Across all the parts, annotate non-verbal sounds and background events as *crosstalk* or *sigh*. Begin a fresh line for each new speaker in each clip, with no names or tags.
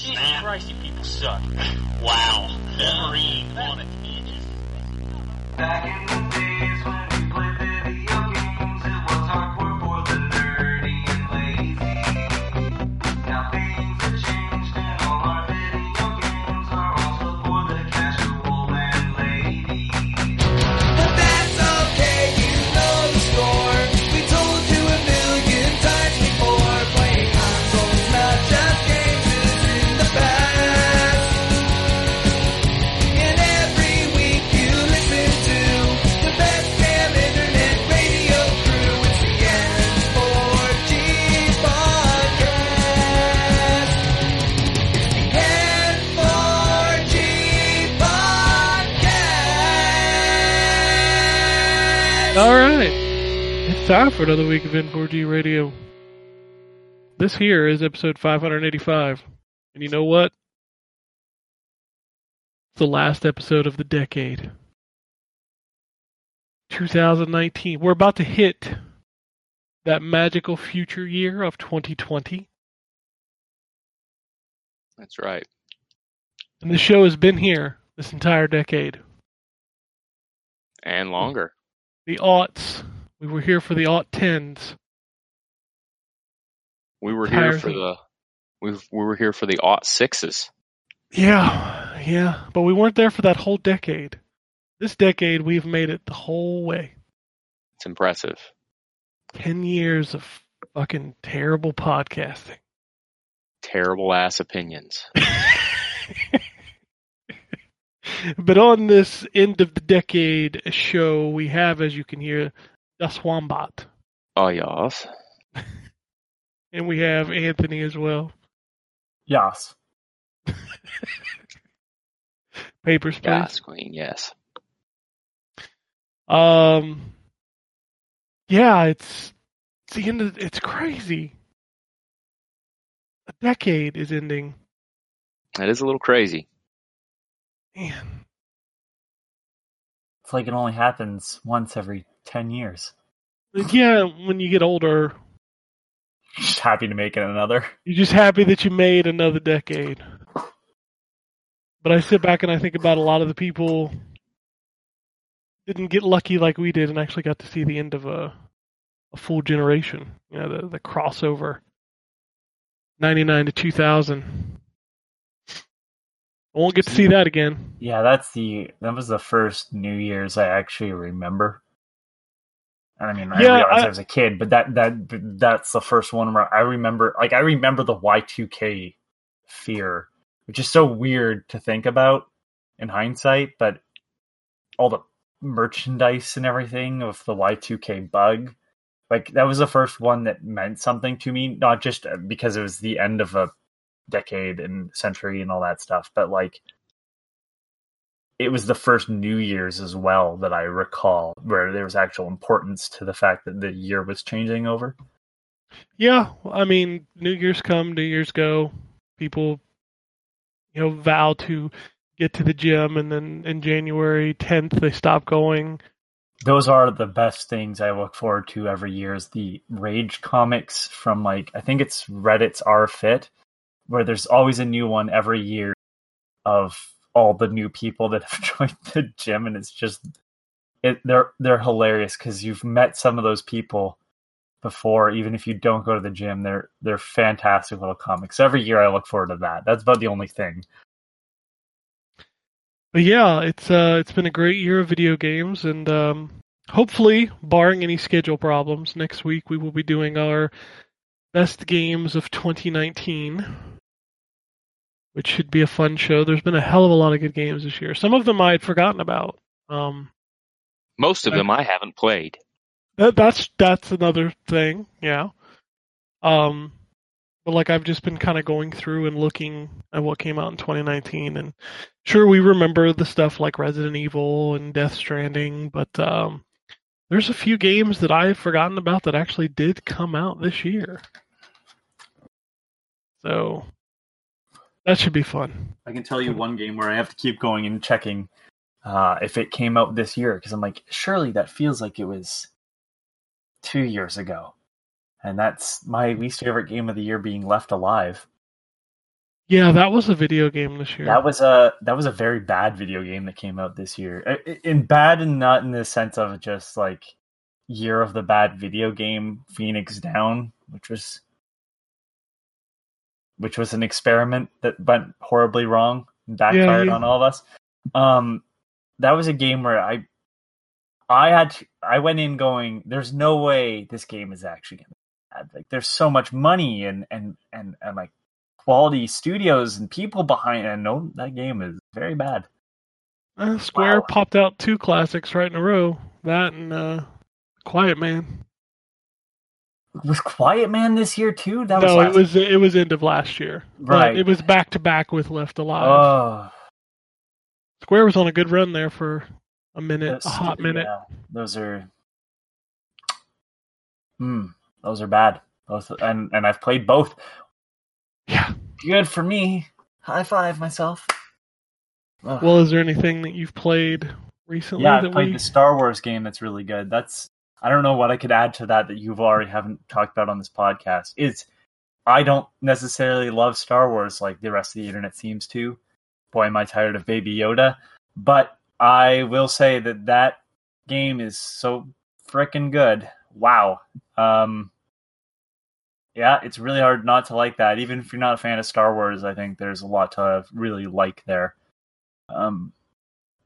Jesus
Man.
Christ, you people suck.
Wow.
Wolverine on it.
Back in the days when All
right. It's time for another week of N4G Radio. This here is episode 585. And you know what? It's the last episode of the decade. 2019. We're about to hit that magical future year of 2020.
That's right.
And the show has been here this entire decade.
And longer.
The aughts. We were here for the aught tens.
We were here for the we we were here for the aught sixes.
Yeah, yeah, but we weren't there for that whole decade. This decade, we've made it the whole way.
It's impressive.
10 years of fucking terrible podcasting.
Terrible ass opinions. *laughs* *laughs*
but on this end of the decade show, we have, as you can hear, Das Wombat.
Oh yes. *laughs*
And we have Anthony as well.
Yes. *laughs*
Papers, please.
Gas queen, yes.
Um, yeah, it's, it's the end of, it's crazy. A decade is ending.
That is a little crazy.
Man.
It's like it only happens once every 10 years.
Yeah, when you get older,
Just happy to make it another.
You're just happy that you made another decade. But I sit back and I think about a lot of the people didn't get lucky like we did and actually got to see the end of a a full generation. You know, the the crossover. Ninety nine to two thousand. I won't get to see that again.
Yeah, that's the that was the first New Year's I actually remember. I mean, I
Yeah,
realized
I-
I was a kid, but that that that's the first one where I remember. Like, I remember the Y two K fear, which is so weird to think about in hindsight. But all the merchandise and everything of the Y two K bug, like that was the first one that meant something to me. Not just because it was the end of a decade and century and all that stuff, but like it was the first New Year's as well that I recall where there was actual importance to the fact that the year was changing over.
Yeah, I mean, New Year's come, New Year's go. People, you know, vow to get to the gym, and then in January 10th they stop going.
Those are the best things I look forward to every year is the Rage comics from like I think it's Reddit's R Fit, where there's always a new one every year of all the new people that *laughs* have joined the gym and it's just it they're they're hilarious because you've met some of those people before. Even if you don't go to the gym they're they're fantastic little comics. Every year i look forward to that. That's about the only thing.
But yeah, it's uh, it's been a great year of video games, and um, hopefully, barring any schedule problems, next week we will be doing our best games of 2019, which should be a fun show. There's been a hell of a lot of good games this year. Some of them I had forgotten about. Um,
Most of them I haven't played.
That, that's that's another thing, yeah. Um, but like I've just been kind of going through and looking at what came out in 2019, and sure we remember the stuff like Resident Evil and Death Stranding, but um, there's a few games that I've forgotten about that actually did come out this year. So that should be fun.
i can tell you one game where i have to keep going and checking uh, if it came out this year because i'm like surely that feels like it was two years ago and that's my least favorite game of the year being left alive
Yeah, that was a video game this year.
That was a that was a very bad video game that came out this year. In bad and not in the sense of just like year of the bad video game Phoenix Down, which was which was an experiment that went horribly wrong and backfired
yeah.
on all of us. Um that was a game where I I had to, I went in going there's no way this game is actually going to be bad. Like there's so much money and and and and like quality studios and people behind and no that game is very bad.
Uh, Square
Wow.
popped out two classics right in a row. That and uh, Quiet Man.
Was Quiet Man this year too? That was
no,
last
it was it was end of last year. But
Right.
it was back to back with Left Alive.
Oh,
Square was on a good run there for a minute, a hot minute.
yeah, those are, hmm, those are bad. Both, and and I've played both.
Yeah.
Good for me. High five myself. Ugh.
Well, is there anything that you've played recently
yeah, I played
we?
the Star Wars game. That's really good. That's I don't know what I could add to that that you've already haven't talked about on this podcast. Is I don't necessarily love Star Wars like the rest of the internet seems to. Boy, am I tired of Baby Yoda. But I will say that that game is so freaking good. Wow. Um, yeah, it's really hard not to like that. Even if you're not a fan of Star Wars, I think there's a lot to really like there. Um,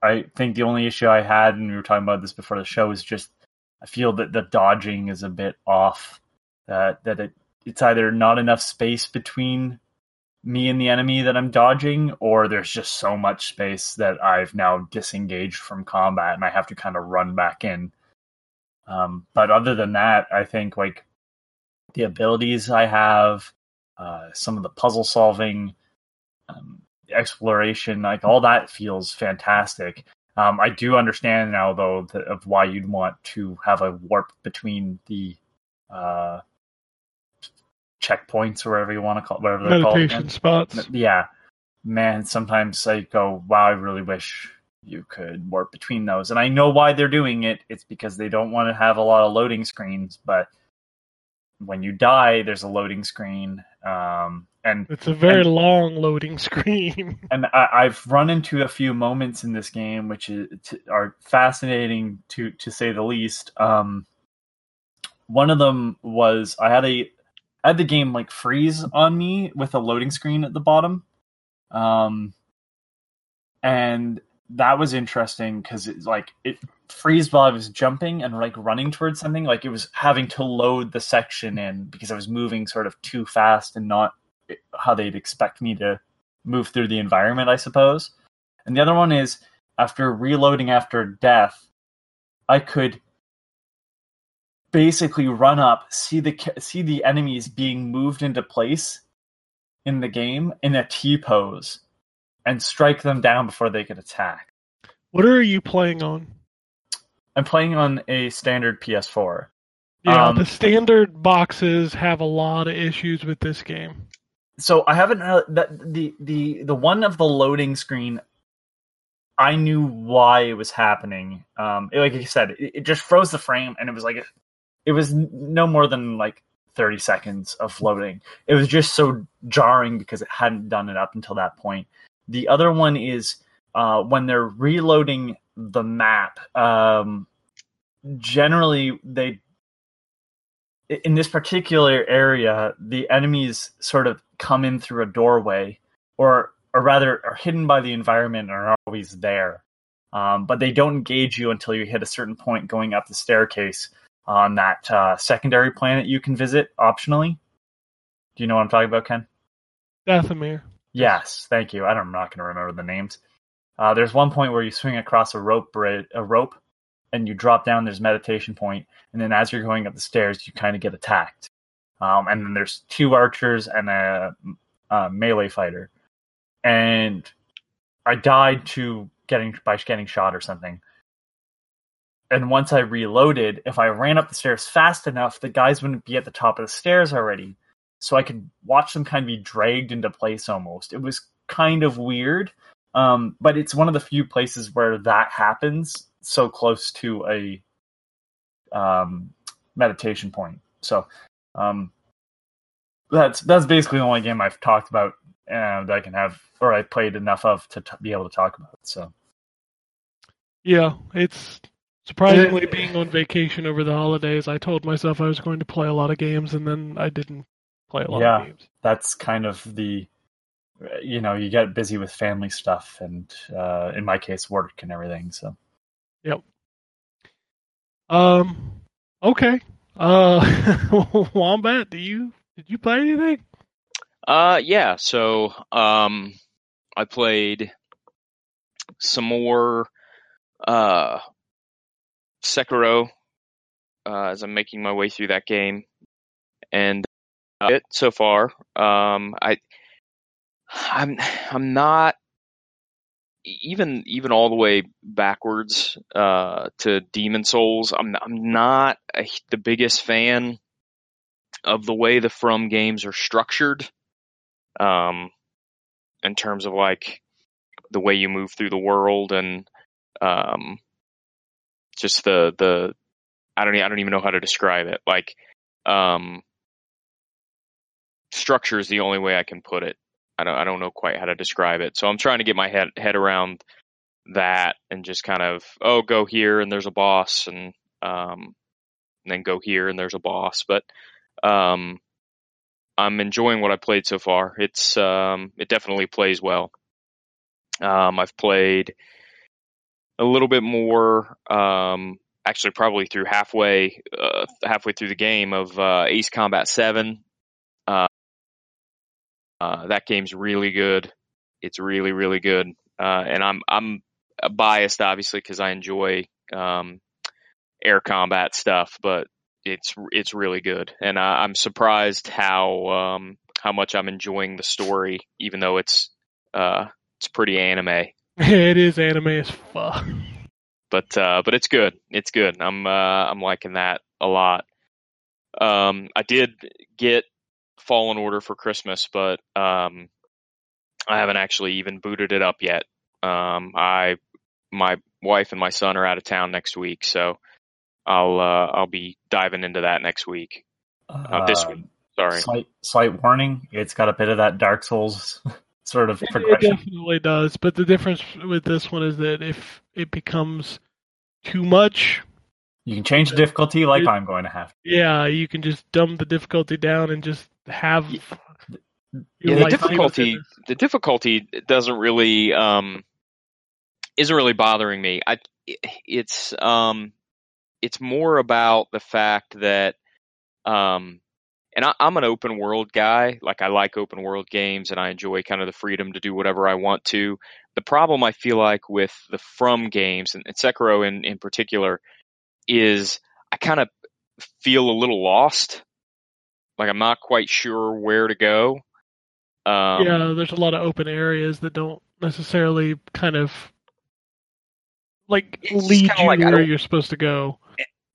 I think the only issue I had, and we were talking about this before the show, is just I feel that the dodging is a bit off. That that it it's either not enough space between me and the enemy that I'm dodging, or there's just so much space that I've now disengaged from combat and I have to kind of run back in. Um, but other than that, I think like the abilities I have, uh, some of the puzzle solving, um, exploration, like all that feels fantastic. Um, I do understand now, though, that, of why you'd want to have a warp between the uh, checkpoints, or whatever you want to call, whatever they're called.
meditation
again.
spots.
Yeah, man. Sometimes I go, "Wow, I really wish you could warp between those." And I know why they're doing it. It's because they don't want to have a lot of loading screens. But when you die, there's a loading screen, um, and
It's a very
and-
long loading screen. *laughs*
and I, I've run into a few moments in this game which is, are fascinating to to say the least. Um, one of them was I had a I had the game like freeze on me with a loading screen at the bottom, um, and that was interesting because it's like it freeze while I was jumping and like running towards something. Like it was having to load the section in because I was moving sort of too fast and not how they'd expect me to move through the environment, I suppose. And the other one is after reloading after death, I could basically run up, see the see the enemies being moved into place in the game in a T pose, and strike them down before they could attack.
What are you playing on?
I'm playing on a standard PS4.
Yeah,
Um,
the standard boxes have a lot of issues with this game.
So I haven't uh, that the the the one of the loading screen. I knew why it was happening. Um, it- like I said, it, it just froze the frame, and it was like it was no more than like thirty seconds of loading. It was just so jarring because it hadn't done it up until that point. The other one is uh, when they're reloading the map. Um, generally, they in this particular area, the enemies sort of come in through a doorway, or or rather, are hidden by the environment and are always there. Um, but they don't engage you until you hit a certain point going up the staircase on that uh, secondary planet you can visit optionally. Do you know what I'm talking about, Ken?
Dathomir.
Yes, thank you. I don't, I'm not going to remember the names. Uh, there's one point where you swing across a rope bridge, a rope, and you drop down. There's meditation point, and then as you're going up the stairs, you kind of get attacked. Um, and then there's two archers and a, a melee fighter, and I died to getting by getting shot or something. And once I reloaded, if I ran up the stairs fast enough, the guys wouldn't be at the top of the stairs already so I could watch them kind of be dragged into place almost. It was kind of weird, um, but it's one of the few places where that happens so close to a um, meditation point. So um, that's that's basically the only game I've talked about that I can have, or I played enough of to t- be able to talk about. So
Yeah, it's surprisingly being on vacation over the holidays. I told myself I was going to play a lot of games, and then I didn't play a lot
Yeah.
of games.
that's kind of the, you know, you get busy with family stuff, and uh, in my case, work and everything. So
Um. Okay. Uh, *laughs* Wombat, do you did you play anything?
Uh, yeah. So, um, I played some more uh, Sekiro uh, as I'm making my way through that game, and uh, it so far. Um, I, I'm, I'm not even even all the way backwards uh, to Demon Souls. I'm I'm not a, the biggest fan of the way the From games are structured um, in terms of like the way you move through the world and um, just the the I don't I don't even know how to describe it. Like um, structure is the only way I can put it. I don't I don't know quite how to describe it. So I'm trying to get my head head around that and just kind of oh go here and there's a boss and um, and then go here and there's a boss. But um, I'm enjoying what I played so far. It's um, it definitely plays well. Um, I've played a little bit more, um, actually probably through halfway uh, halfway through the game of uh, Ace Combat Seven. Uh, uh, that game's really good. It's really really good, uh, and I'm I'm biased obviously because I enjoy um, air combat stuff, but it's it's really good, and I, I'm surprised how um, how much I'm enjoying the story, even though it's uh, it's pretty anime. *laughs*
it is anime as fuck.
But uh, but it's good. It's good. I'm uh, I'm liking that a lot. Um, I did get Fallen Order for Christmas, but um, I haven't actually even booted it up yet. Um, I my wife and my son are out of town next week, so I'll uh, I'll be diving into that next week. Uh, this week. Sorry.
Slight, slight warning: it's got a bit of that Dark Souls *laughs* sort of
progression. it definitely does, but the difference with this one is that if it becomes too much,
You can change the difficulty, like
It-
I'm going to have. To.
yeah, you can just dumb the difficulty down and just have
Yeah, the difficulty the difficulty doesn't really um isn't really bothering me. I it's um it's more about the fact that um and I, i'm an open world guy. Like i like open world games and i enjoy kind of the freedom to do whatever i want to. The problem i feel like with the from games and, and sekiro in in particular is i kind of feel a little lost like i'm not quite sure where to go um
yeah, there's a lot of open areas that don't necessarily kind of like lead you
like,
to where you're supposed to go.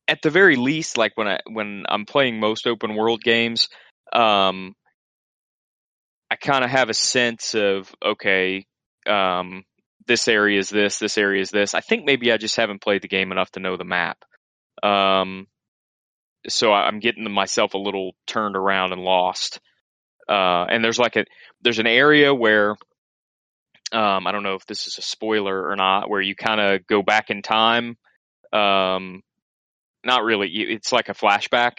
at the very least, like when I when I'm playing most open world games, um, I kind of have a sense of okay, um, this area is this, this area is this. I think maybe I just haven't played the game enough to know the map. Um, so I- I'm getting myself a little turned around and lost. Uh, and there's like a there's an area where um, I don't know if this is a spoiler or not, where you kind of go back in time. Um, not really. It's like a flashback.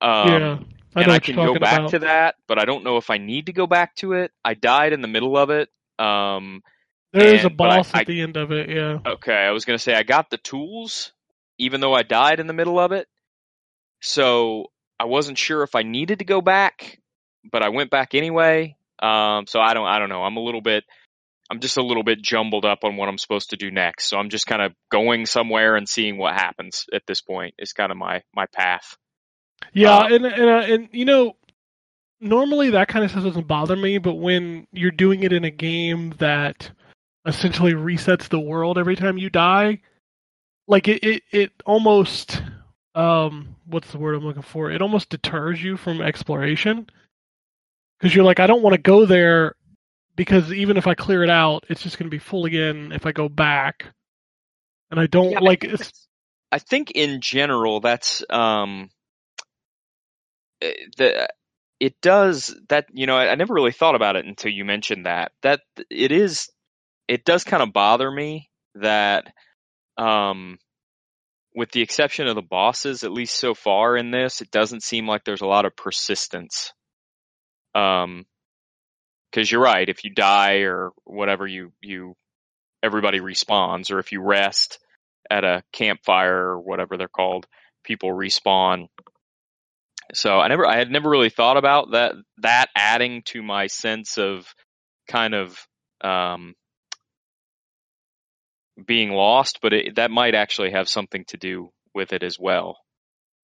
Um,
yeah, I
and I can go back
about.
to that, but I don't know if I need to go back to it. I died in the middle of it. Um,
There is a
and- but I-
boss
I-
at the end of it. Yeah,
okay, I was gonna say I got the tools, even though I died in the middle of it. So I wasn't sure if I needed to go back, but I went back anyway. Um, so I don't, I don't know. I'm a little bit, I'm just a little bit jumbled up on what I'm supposed to do next. So I'm just kind of going somewhere and seeing what happens at this point. Is kind of my my path.
yeah,
Uh,
and and uh, and you know, normally that kind of stuff doesn't bother me, but when you're doing it in a game that essentially resets the world every time you die, like it it, it almost um what's the word I'm looking for? It almost deters you from exploration because you're like, I don't want to go there because even if I clear it out, it's just going to be full again if I go back, and I don't
Yeah, I
like
think
it's
I think in general that's um eh, the it does that. You know, I, I never really thought about it until you mentioned that. That it is, it does kind of bother me that, um, with the exception of the bosses, at least so far in this, it doesn't seem like there's a lot of persistence. Um, because you're right. If you die or whatever, you you everybody respawns, or if you rest at a campfire or whatever they're called, people respawn. So I never, I had never really thought about that. That adding to my sense of kind of um, being lost, but it, that might actually have something to do with it as well.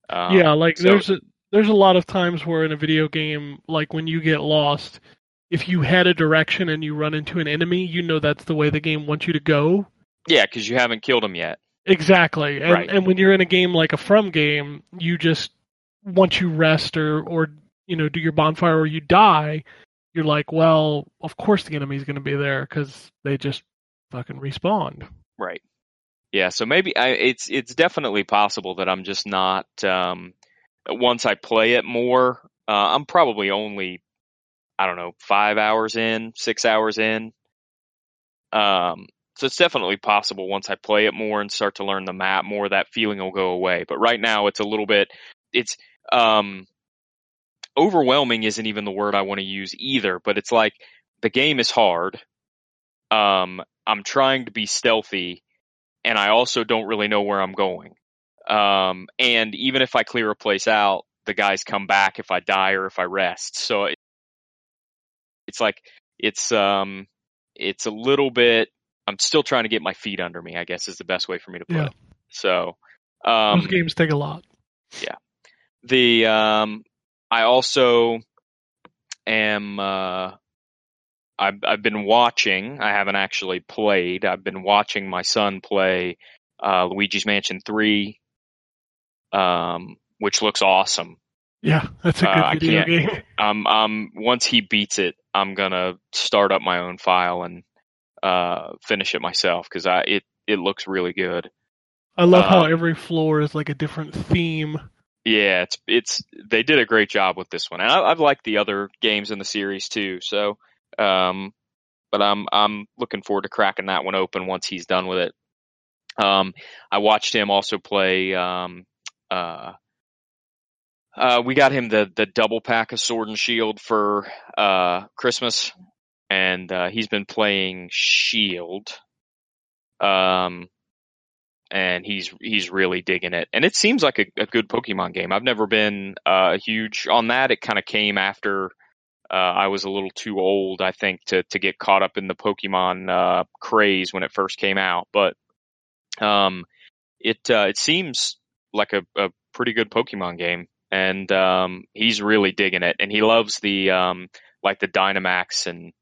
Um,
yeah, like
so-
there's a there's a lot of times where in a video game, like when you get lost, if you had a direction and you run into an enemy, you know that's the way the game wants you to go.
yeah, because you haven't killed them yet.
Exactly. And
Right.
and when you're in a game like a From game, you just once you rest or or you know do your bonfire or you die, you're like, well, of course the enemy's going to be there because they just fucking respawned.
Right. Yeah. So maybe I, it's it's definitely possible that I'm just not. Um, once I play it more, uh, I'm probably only, I don't know, five hours in, six hours in. Um, so it's definitely possible once I play it more and start to learn the map more, that feeling will go away. But right now, it's a little bit. It's um, overwhelming. Isn't even the word I want to use either. But it's like the game is hard. Um, I'm trying to be stealthy, and I also don't really know where I'm going. Um, and even if I clear a place out, the guys come back if I die or if I rest. So it, it's like it's um it's a little bit. I'm still trying to get my feet under me. I guess is the best way for me to put
Yeah.
it. So um,
Those games take a lot. Yeah.
The um I also am uh I've I've been watching, I haven't actually played. I've been watching my son play uh Luigi's Mansion 3 um which looks awesome.
Yeah, that's a good
Uh, I
video
can't-
game. *laughs*
Um um once he beats it, I'm going to start up my own file and uh finish it myself cuz I it it looks really good.
I love how
uh,
every floor is like a different theme.
Yeah, it's it's they did a great job with this one, and I, I've liked the other games in the series too. So, um, but I'm I'm looking forward to cracking that one open once he's done with it. Um, I watched him also play. Um, uh, uh, we got him the the double pack of Sword and Shield for uh Christmas, and uh, he's been playing Shield. Um, and he's he's really digging it. And it seems like a, a good Pokemon game. I've never been uh, huge on that. It kind of came after uh, I was a little too old, I think, to to get caught up in the Pokemon uh, craze when it first came out. But um, it uh, it seems like a, a pretty good Pokemon game, and um, he's really digging it. And he loves the um, like the Dynamax and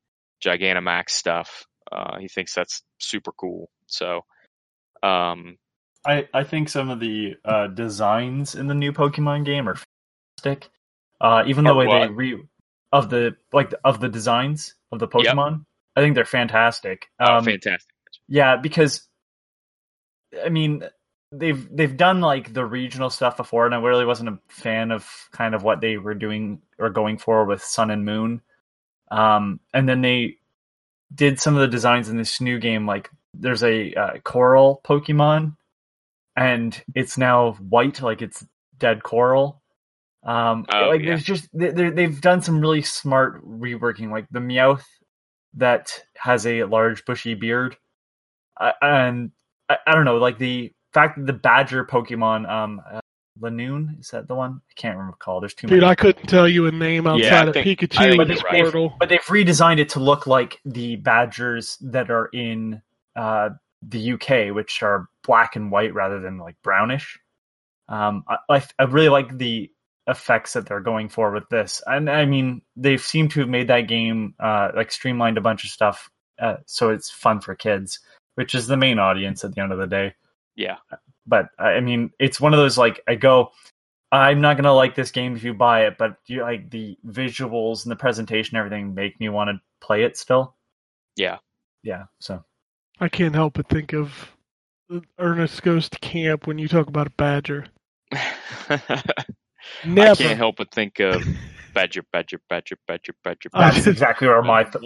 Gigantamax stuff. Uh, he thinks that's super cool. So. Um,
I, I think some of the uh, designs in the new Pokemon game are fantastic. Uh, even the way they re of the like of the designs of the Pokemon, I think they're fantastic.
oh,
Um,
fantastic.
Yeah, because I mean they've they've done like the regional stuff before, and I really wasn't a fan of kind of what they were doing or going for with Sun and Moon. Um, and then they did some of the designs in this new game. Like there's a uh, coral Pokemon, and it's now white, like it's dead coral. Um,
Oh,
like
yeah.
there's just they they're- they've done some really smart reworking, like the Meowth that has a large bushy beard, uh, and I, I don't know, like the fact that the Badger Pokemon, um, uh, Linoone is that the one? I can't recall. There's too
Dude,
many.
I couldn't tell you a name
Yeah,
outside of
think- I
Pikachu
think
and
right.
Squirtle.
but they've redesigned it to look like the Badgers that are in uh, the UK, which are black and white rather than like brownish. Um, I, I, I really like the effects that they're going for with this, and I mean they seem to have made that game uh, like streamlined a bunch of stuff, uh, so it's fun for kids, which is the main audience at the end of the day.
Yeah.
But I mean, it's one of those like I go, I'm not gonna like this game if you buy it, but you like the visuals and the presentation, everything make me want to play it still.
Yeah.
Yeah. So
I can't help but think of Ernest Goes to Camp when you talk about a badger. *laughs*
I can't help but think of Badger, Badger, Badger, Badger, Badger.
Oh,
Badger.
That's exactly where my th-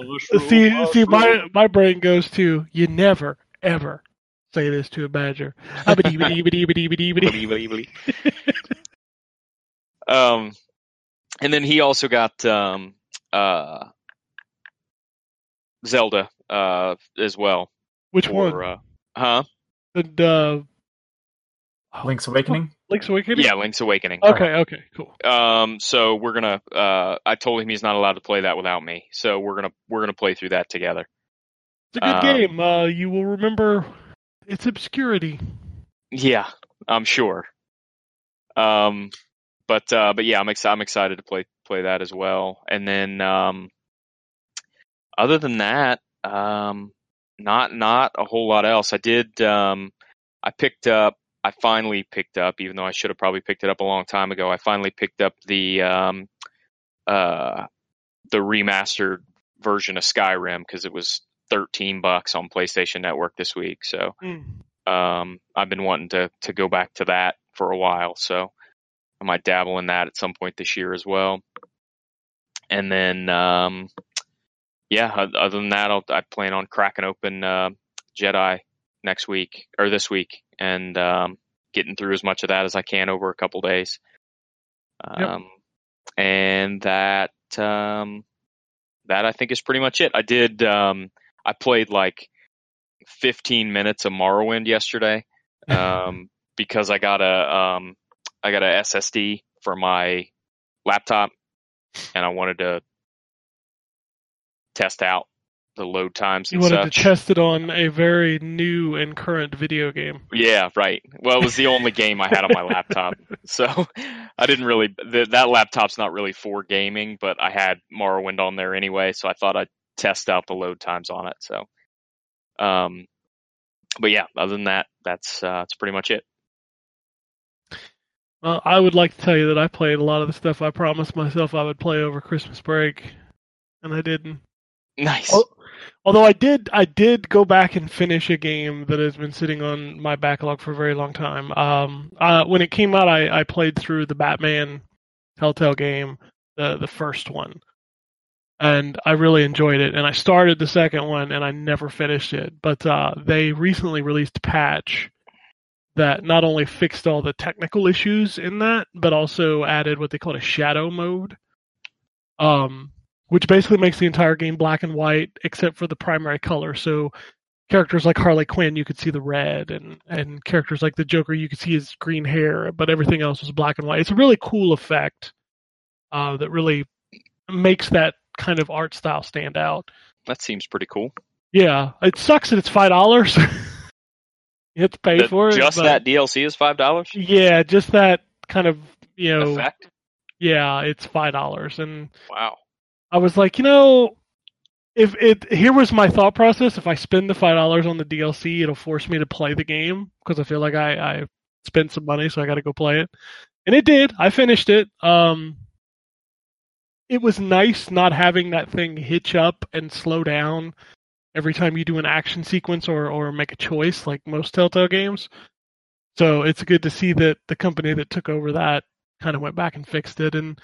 see, see, my my brain goes to you never ever say this to a badger. *laughs*
Um, and then he also got um, uh, Zelda uh, as well.
Which
for,
one?
Uh, huh?
The uh,
Link's Awakening.
Link's Awakening.
Yeah, Link's Awakening.
Okay. Okay. Cool.
Um, so we're gonna. Uh, I told him he's not allowed to play that without me. So we're gonna we're gonna play through that together.
It's a good
Um,
game. Uh, you will remember its obscurity.
Yeah, I'm sure. Um, but uh, but yeah, I'm ex- I'm excited to play play that as well. And then um, other than that, um, not not a whole lot else. I did. Um, I picked up. I finally picked up, even though I should have probably picked it up a long time ago. I finally picked up the um, uh, the remastered version of Skyrim because it was 13 bucks on PlayStation Network this week. So um, I've been wanting to to go back to that for a while, so I might dabble in that at some point this year as well. And then, um, yeah, other than that, I'll, I plan on cracking open uh, Jedi next week or this week and um, getting through as much of that as I can over a couple days.
Yep.
Um, And that um, that I think is pretty much it. I did. Um, I played like 15 minutes of Morrowind yesterday *laughs* um, because I got a um, I got a SSD for my laptop, and I wanted to test out the load times
You wanted to test it on a very new and current video game.
Yeah, right. Well, it was the only game I had on my laptop, *laughs* so I didn't really. Th- that laptop's not really for gaming, but I had Morrowind on there anyway, so I thought I'd test out the load times on it. So, um, but yeah, other than that, that's uh, that's pretty much it.
Well, I would like to tell you that I played a lot of the stuff I promised myself I would play over Christmas break, and I didn't.
Nice.
Although I did, I did go back and finish a game that has been sitting on my backlog for a very long time. Um, uh, when it came out, I, I played through the Batman Telltale game, the the first one, and I really enjoyed it. And I started the second one, and I never finished it. But uh, they recently released a patch that not only fixed all the technical issues in that, but also added what they call a shadow mode. Um, which basically makes the entire game black and white except for the primary color. So characters like Harley Quinn, you could see the red, and and characters like the Joker, you could see his green hair, but everything else was black and white. It's a really cool effect uh, that really makes that kind of art style stand out.
that seems pretty cool.
Yeah, it sucks that it's five dollars. *laughs* you have to pay
That-
for it.
just that DLC is five dollars.
Yeah, just that kind of you know.
Effect.
Yeah, it's five dollars, and
Wow.
I was like, you know, if it here was my thought process. If I spend the five dollars on the DLC, it'll force me to play the game because I feel like I I spent some money, so I got to go play it. And it did. I finished it. Um, it was nice not having that thing hitch up and slow down every time you do an action sequence or or make a choice, like most Telltale games. So it's good to see that the company that took over that kind of went back and fixed it and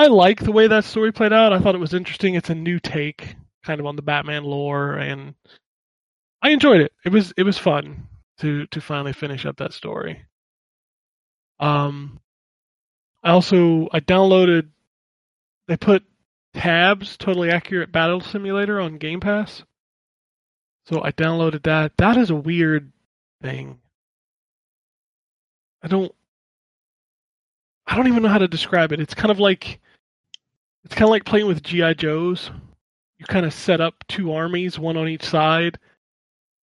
I like the way that story played out. I thought it was interesting. It's a new take, kind of on the Batman lore, and I enjoyed it. It was it was fun to to finally finish up that story. Um, I also I downloaded. They put TABS, totally accurate battle simulator on Game Pass. So I downloaded that. That is a weird thing. I don't I don't even know how to describe it. It's kind of like it's kind of like playing with GI Joes. You kind of set up two armies, one on each side,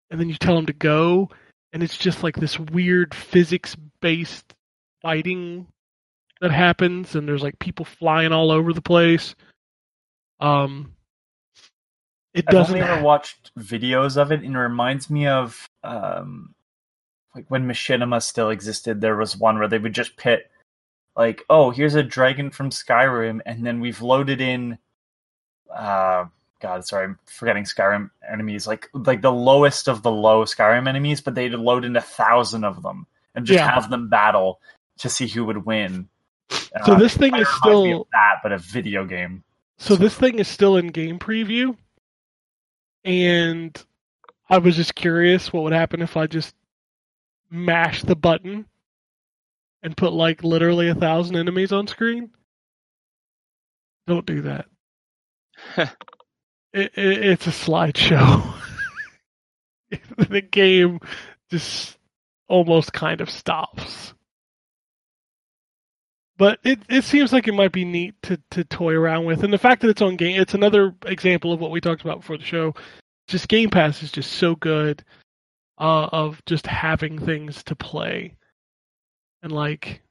and then you tell them to go, and it's just like this weird physics-based fighting that happens, and there's like people flying all over the place. Um, it
I've
doesn't.
only ever watched videos of it, and it reminds me of um, like when Machinima still existed. There was one where they would just pit like, "Oh, here's a dragon from Skyrim," and then we've loaded in. Uh, God, sorry, I'm forgetting Skyrim enemies. Like like the lowest of the low Skyrim enemies, but they'd load in a thousand of them and just
Yeah.
have them battle to see who would win.
So
Uh,
this thing is
reminds me of
still
that, but a video game.
so this thing is still in game preview, and I was just curious what would happen if I just mash the button and put like literally a thousand enemies on screen. Don't do that. it, it, it's a slideshow. *laughs* the game just almost kind of stops. But it, it seems like it might be neat to, to toy around with. And the fact that it's on game, it's another example of what we talked about before the show. Just Game Pass is just so good uh, of just having things to play. And like,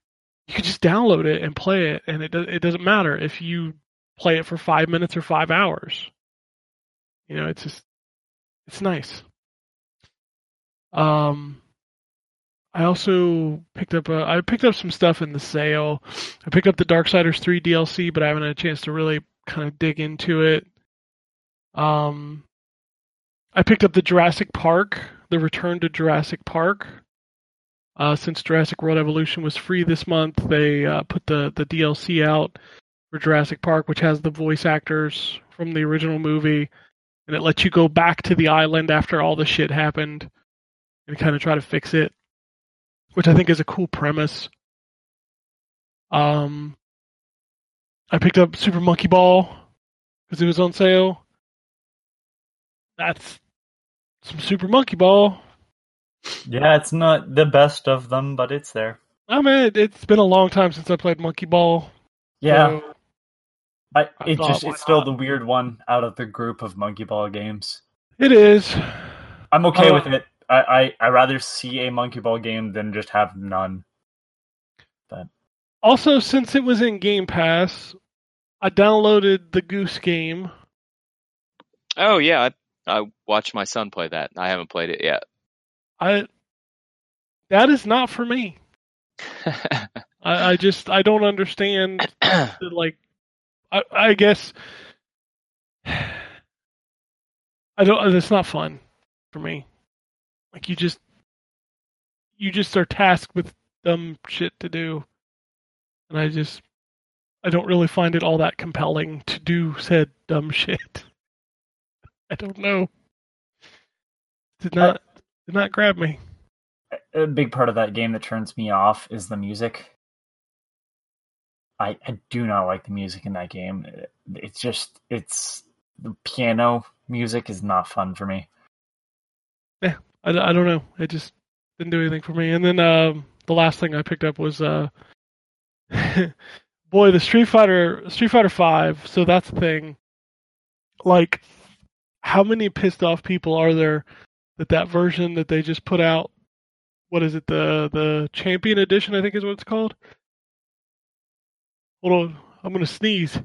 you can just download it and play it, and it, do- it doesn't matter if you play it for five minutes or five hours. You know, it's just, it's nice. Um, I also picked up a, I picked up some stuff in the sale. I picked up the Darksiders 3 DLC, but I haven't had a chance to really kind of dig into it. Um, I picked up the Jurassic Park, the Return to Jurassic Park. Uh, since Jurassic World Evolution was free this month, they uh, put the the DLC out for Jurassic Park, which has the voice actors from the original movie, and it lets you go back to the island after all the shit happened and kind of try to fix it, which I think is a cool premise. Um, I picked up Super Monkey Ball because it was on sale. That's some Super Monkey Ball.
Yeah, it's not the best of them, but it's there.
I mean, it, it's been a long time since I played Monkey Ball.
Yeah,
so-
I,
I thought,
just it's still
not?
the weird one out of the group of Monkey Ball games.
it is.
I'm okay
Uh,
with it. I, I I rather see a Monkey Ball game than just have none.
Also, since it was in Game Pass, I downloaded the Goose Game.
oh yeah, I, I watched my son play that. I haven't played it yet.
I that is not for me. *laughs* I, I just I don't understand *clears throat* the, like I I guess *sighs* I don't it's not fun for me. Like you just you just are tasked with dumb shit to do. And I just I don't really find it all that compelling to do said dumb *laughs* shit. I don't know. Did not did not grab me.
a big part of that game that turns me off is the music. I, I do not like the music in that game. It's just it's the piano music is not fun for me.
Yeah, I, I don't know. It just didn't do anything for me. And then um, the last thing I picked up was uh, *laughs* boy, the Street Fighter Street Fighter Five. So that's the thing. Like, how many pissed off people are there that that version that they just put out? What is it? The the Champion Edition, I think is what it's called. Hold on, I'm gonna sneeze.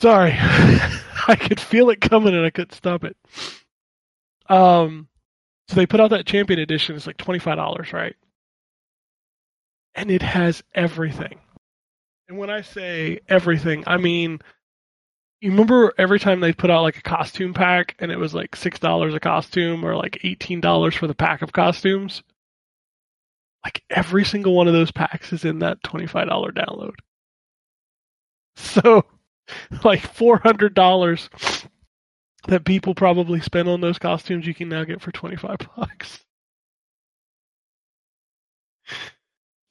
Sorry, *laughs* I could feel it coming and I couldn't stop it. Um, so they put out that Champion Edition. It's like twenty five dollars, right? And it has everything. And when I say everything, I mean, you remember every time they put out like a costume pack, and it was like six dollars a costume, or like eighteen dollars for the pack of costumes. Like every single one of those packs is in that twenty five dollar download. *laughs* So, like four hundred dollars that people probably spend on those costumes you can now get for 25 *laughs* bucks.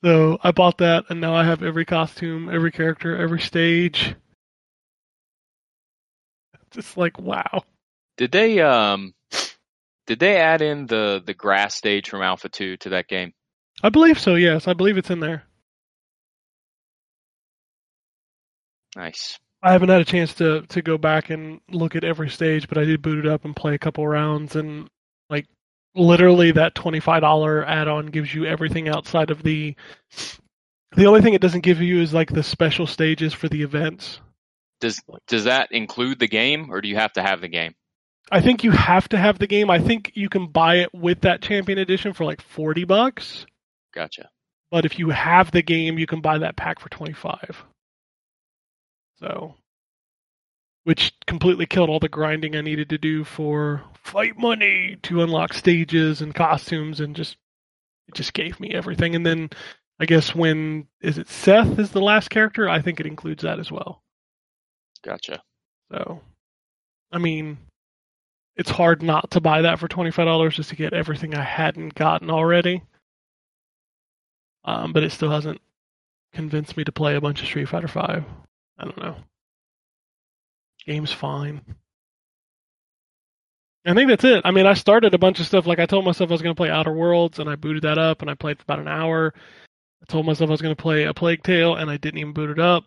So I bought that and now I have every costume, every character, every stage. *laughs* Just like wow.
Did they um did they add in the the grass stage from Alpha 2 to that game?
I believe so, yes. I believe it's in there.
Nice.
I haven't had a chance to to go back and look at every stage, but I did boot it up and play a couple rounds and like literally that $25 add-on gives you everything outside of the the only thing it doesn't give you is like the special stages for the events.
Does does that include the game or do you have to have the game?
I think you have to have the game. I think you can buy it with that champion edition for like 40 bucks,
Gotcha.
but if you have the game, you can buy that pack for 25. So which completely killed all the grinding I needed to do for fight money to unlock stages and costumes and just it just gave me everything and then I guess when is it Seth is the last character? I think it includes that as well.
Gotcha.
So, I mean, it's hard not to buy that for twenty five dollars just to get everything I hadn't gotten already. Um, but it still hasn't convinced me to play a bunch of Street Fighter Five. I don't know. Game's fine. I think that's it. I mean, I started a bunch of stuff. Like I told myself I was going to play Outer Worlds, and I booted that up, and I played for about an hour. I told myself I was going to play a Plague Tale, and I didn't even boot it up.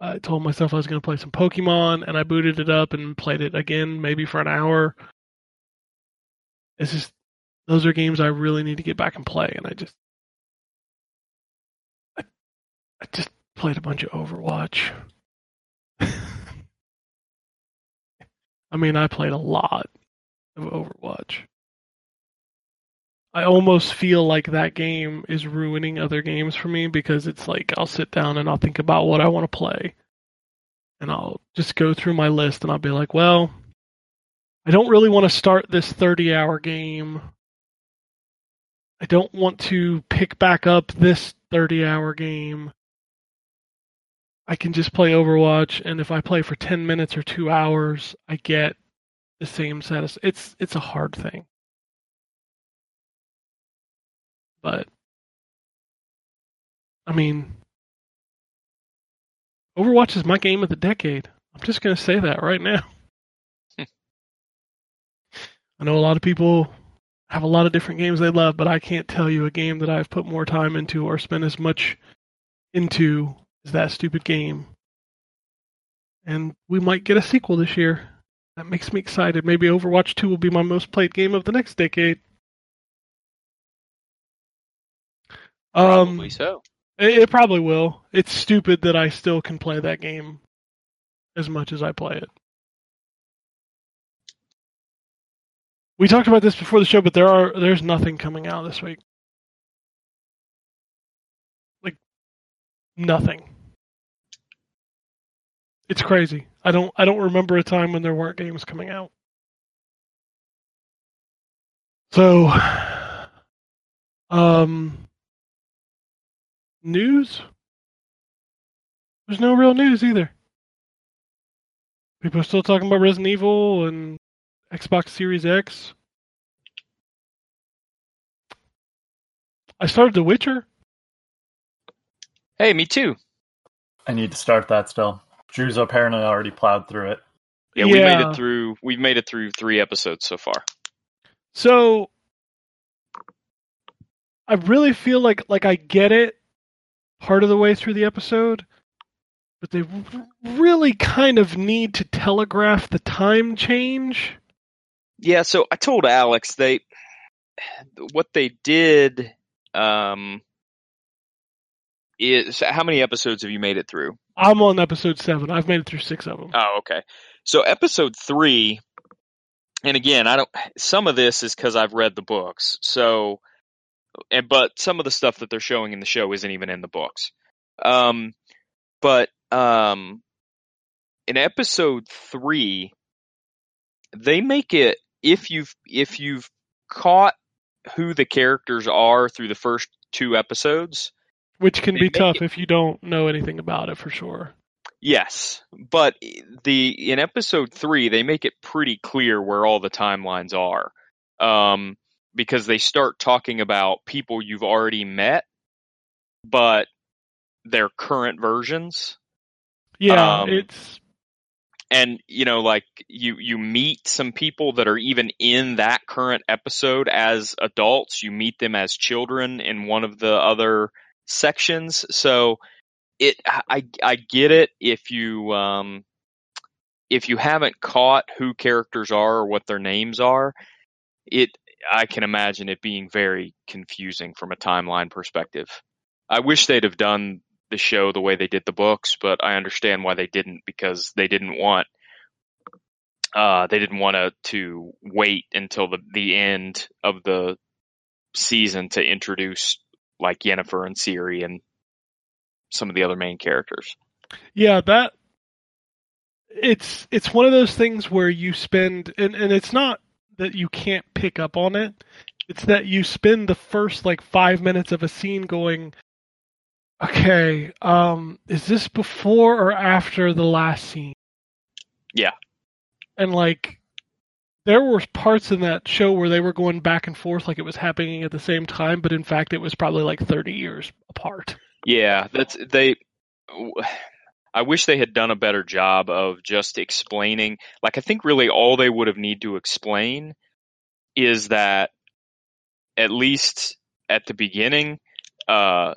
I told myself I was going to play some Pokemon, and I booted it up and played it again, maybe for an hour. It's just those are games I really need to get back and play, and I just, I, I just played a bunch of Overwatch. *laughs* I mean, I played a lot of Overwatch. I almost feel like that game is ruining other games for me because it's like I'll sit down and I'll think about what I want to play. And I'll just go through my list and I'll be like, well, I don't really want to start this 30 hour game. I don't want to pick back up this 30 hour game. I can just play Overwatch and if I play for 10 minutes or 2 hours, I get the same satis it's it's a hard thing. But I mean Overwatch is my game of the decade. I'm just going to say that right now. *laughs* I know a lot of people have a lot of different games they love, but I can't tell you a game that I've put more time into or spent as much into as that stupid game. And we might get a sequel this year. That makes me excited. Maybe Overwatch 2 will be my most played game of the next decade. Um,
Probably so.
it, it probably will. It's stupid that I still can play that game as much as I play it. We talked about this before the show, but there are there's nothing coming out this week. Like nothing. It's crazy. I don't I don't remember a time when there weren't games coming out. So *sighs* um news? There's no real news either. People are still talking about Resident Evil and Xbox Series X. I started The Witcher.
Hey, me too.
I need to start that still. Drew's apparently already plowed through it.
Yeah, we made it through. We've made it through three episodes so far.
So I really feel like like I get it part of the way through the episode, but they really kind of need to telegraph the time change.
Yeah, so I told Alex they what they did um is how many episodes have you made it through?
I'm on episode 7. I've made it through 6 of them.
Oh, okay. So episode 3 and again, I don't some of this is cuz I've read the books. So and but some of the stuff that they're showing in the show isn't even in the books. Um but um in episode 3 they make it if you've if you've caught who the characters are through the first two episodes
Which can be tough
it-
if you don't know anything about it for sure.
yes but the in episode 3 they make it pretty clear where all the timelines are um because they start talking about people you've already met but their current versions.
Yeah,
Um,
it's
and you know like you you meet some people that are even in that current episode as adults. You meet them as children in one of the other sections. So it i i get it if you um if you haven't caught who characters are or what their names are. It i can imagine it being very confusing from a timeline perspective i wish they'd have done the show the way they did the books, but I understand why they didn't because they didn't want uh they didn't want to to wait until the the end of the season to introduce like Yennefer and Ciri and some of the other main characters.
Yeah, that it's it's one of those things where you spend and, and it's not that you can't pick up on it. It's that you spend the first like five minutes of a scene going, Okay, um, is this before or after the last scene?
Yeah.
And like, there were parts in that show where they were going back and forth like it was happening at the same time, but in fact it was probably like 30 years apart.
Yeah, that's they. I wish they had done a better job of just explaining. Like, I think really all they would have need to explain is that at least at the beginning, uh,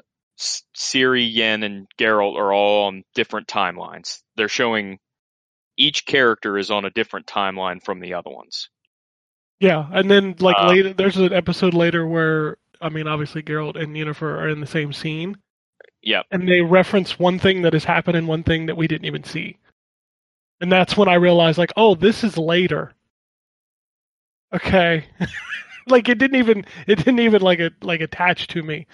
Ciri, Yen, and Geralt are all on different timelines. They're showing each character is on a different timeline from the other ones.
Yeah, and then like
Uh,
later, there's an episode later where I mean, obviously Geralt and Yennefer are in the same scene,
Yep.
and they reference one thing that has happened and one thing that we didn't even see, and that's when I realized like, oh, this is later. Okay, *laughs* like it didn't even it didn't even like it like attach to me,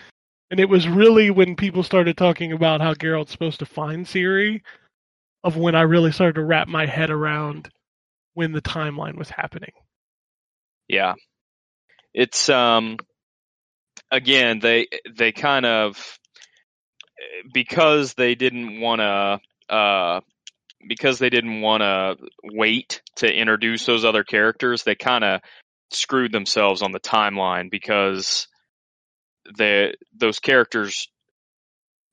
and it was really when people started talking about how Geralt's supposed to find Ciri, of when I really started to wrap my head around when the timeline was happening.
Yeah. It's um again they they kind of because they didn't want to uh because they didn't want to wait to introduce those other characters, they kind of screwed themselves on the timeline because the those characters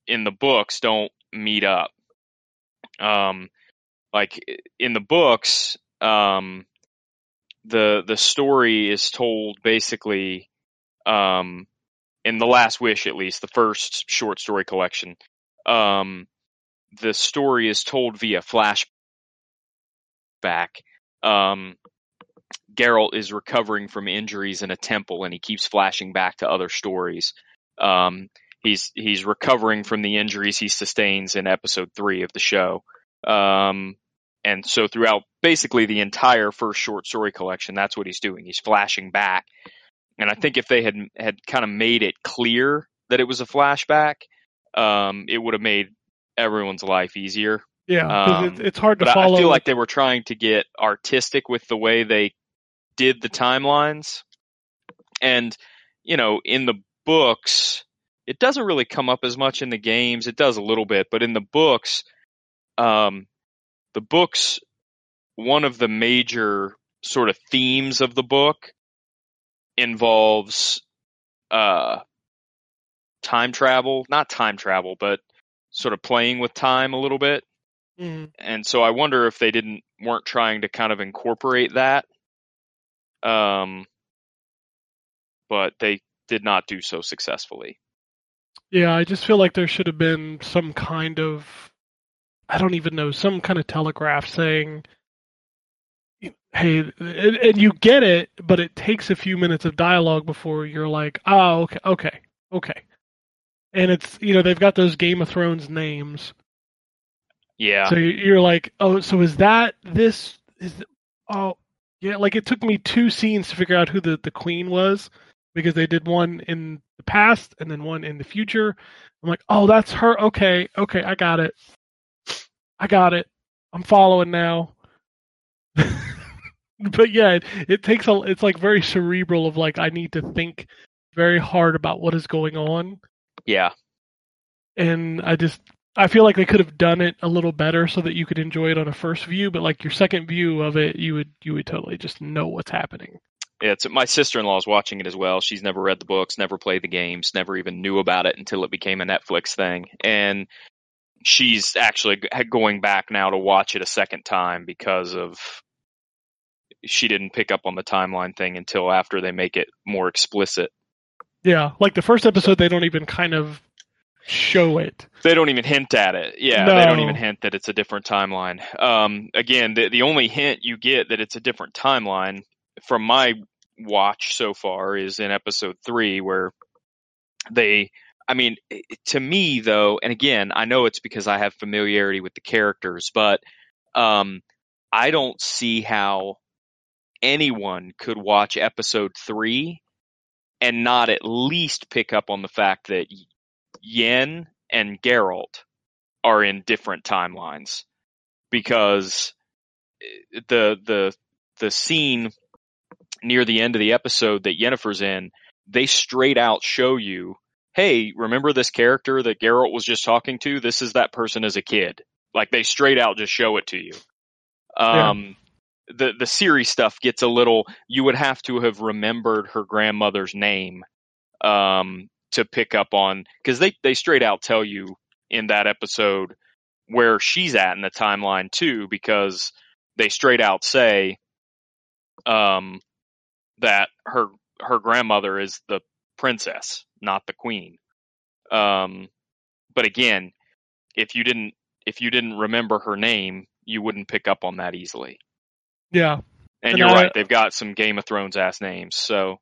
in the books don't meet up. Um like in the books um the the story is told basically um in the last wish at least the first short story collection um the story is told via flashback. Um Geralt is recovering from injuries in a temple and he keeps flashing back to other stories. Um he's he's recovering from the injuries he sustains in episode 3 of the show. Um and so throughout basically the entire first short story collection that's what he's doing. He's flashing back and i think if they had had kind of made it clear that it was a flashback um it would have made everyone's life easier
Yeah,
Um,
it's, hard to follow.
i feel like they were trying to get artistic with the way they did the timelines and you know in the books it doesn't really come up as much in the games it does a little bit but in the books um the books one of the major sort of themes of the book involves uh time travel not time travel but sort of playing with time a little bit
Mhm.
and so I wonder if they didn't weren't trying to kind of incorporate that. Um, but they did not do so successfully.
Yeah, I just feel like there should have been some kind of, I don't even know, some kind of telegraph saying, hey, and, and you get it, but it takes a few minutes of dialogue before you're like, oh, okay, okay, okay. And it's, you know, they've got those Game of Thrones names.
Yeah,
So you're like, oh, so is that this? Is oh, yeah. Like it took me two scenes to figure out who the the queen was because they did one in the past and then one in the future. I'm like, oh, that's her. Okay, okay, I got it. I got it. I'm following now. *laughs* *laughs* but yeah, it, it takes a. It's like very cerebral. Of like, I need to think very hard about what is going on
yeah,
and I just I feel like they could have done it a little better so that you could enjoy it on a first view, but like your second view of it, you would you would totally just know what's happening.
yeah. It's my sister in law is watching it as well. She's never read the books, never played the games, never even knew about it until it became a Netflix thing, and she's actually going back now to watch it a second time because of she didn't pick up on the timeline thing until after they make it more explicit.
Yeah, like the first episode, they don't even kind of show it.
They don't even hint at it. Yeah, they don't even hint that it's a different timeline. Um, again, the the only hint you get that it's a different timeline from my watch so far is in episode three, where they. I mean, to me though, and again, I know it's because I have familiarity with the characters, but um, I don't see how anyone could watch episode three and not at least pick up on the fact that Yen and Geralt are in different timelines because eh, the the the scene near the end of the episode that Yennefer's in, they straight out show you "Hey, remember this character that Geralt was just talking to? This is that person as a kid." Like they straight out just show it to you.
Yeah.
Um, the the Ciri stuff gets a little. You would have to have remembered her grandmother's name um, to pick up on because they they straight out tell you in that episode where she's at in the timeline too because they straight out say um, that her her grandmother is the princess, not the queen. Um, but again, if you didn't if you didn't remember her name, you wouldn't pick up on that easily.
Yeah.
And,
And
you're
I-
right; they've got some Game of Thrones ass names. So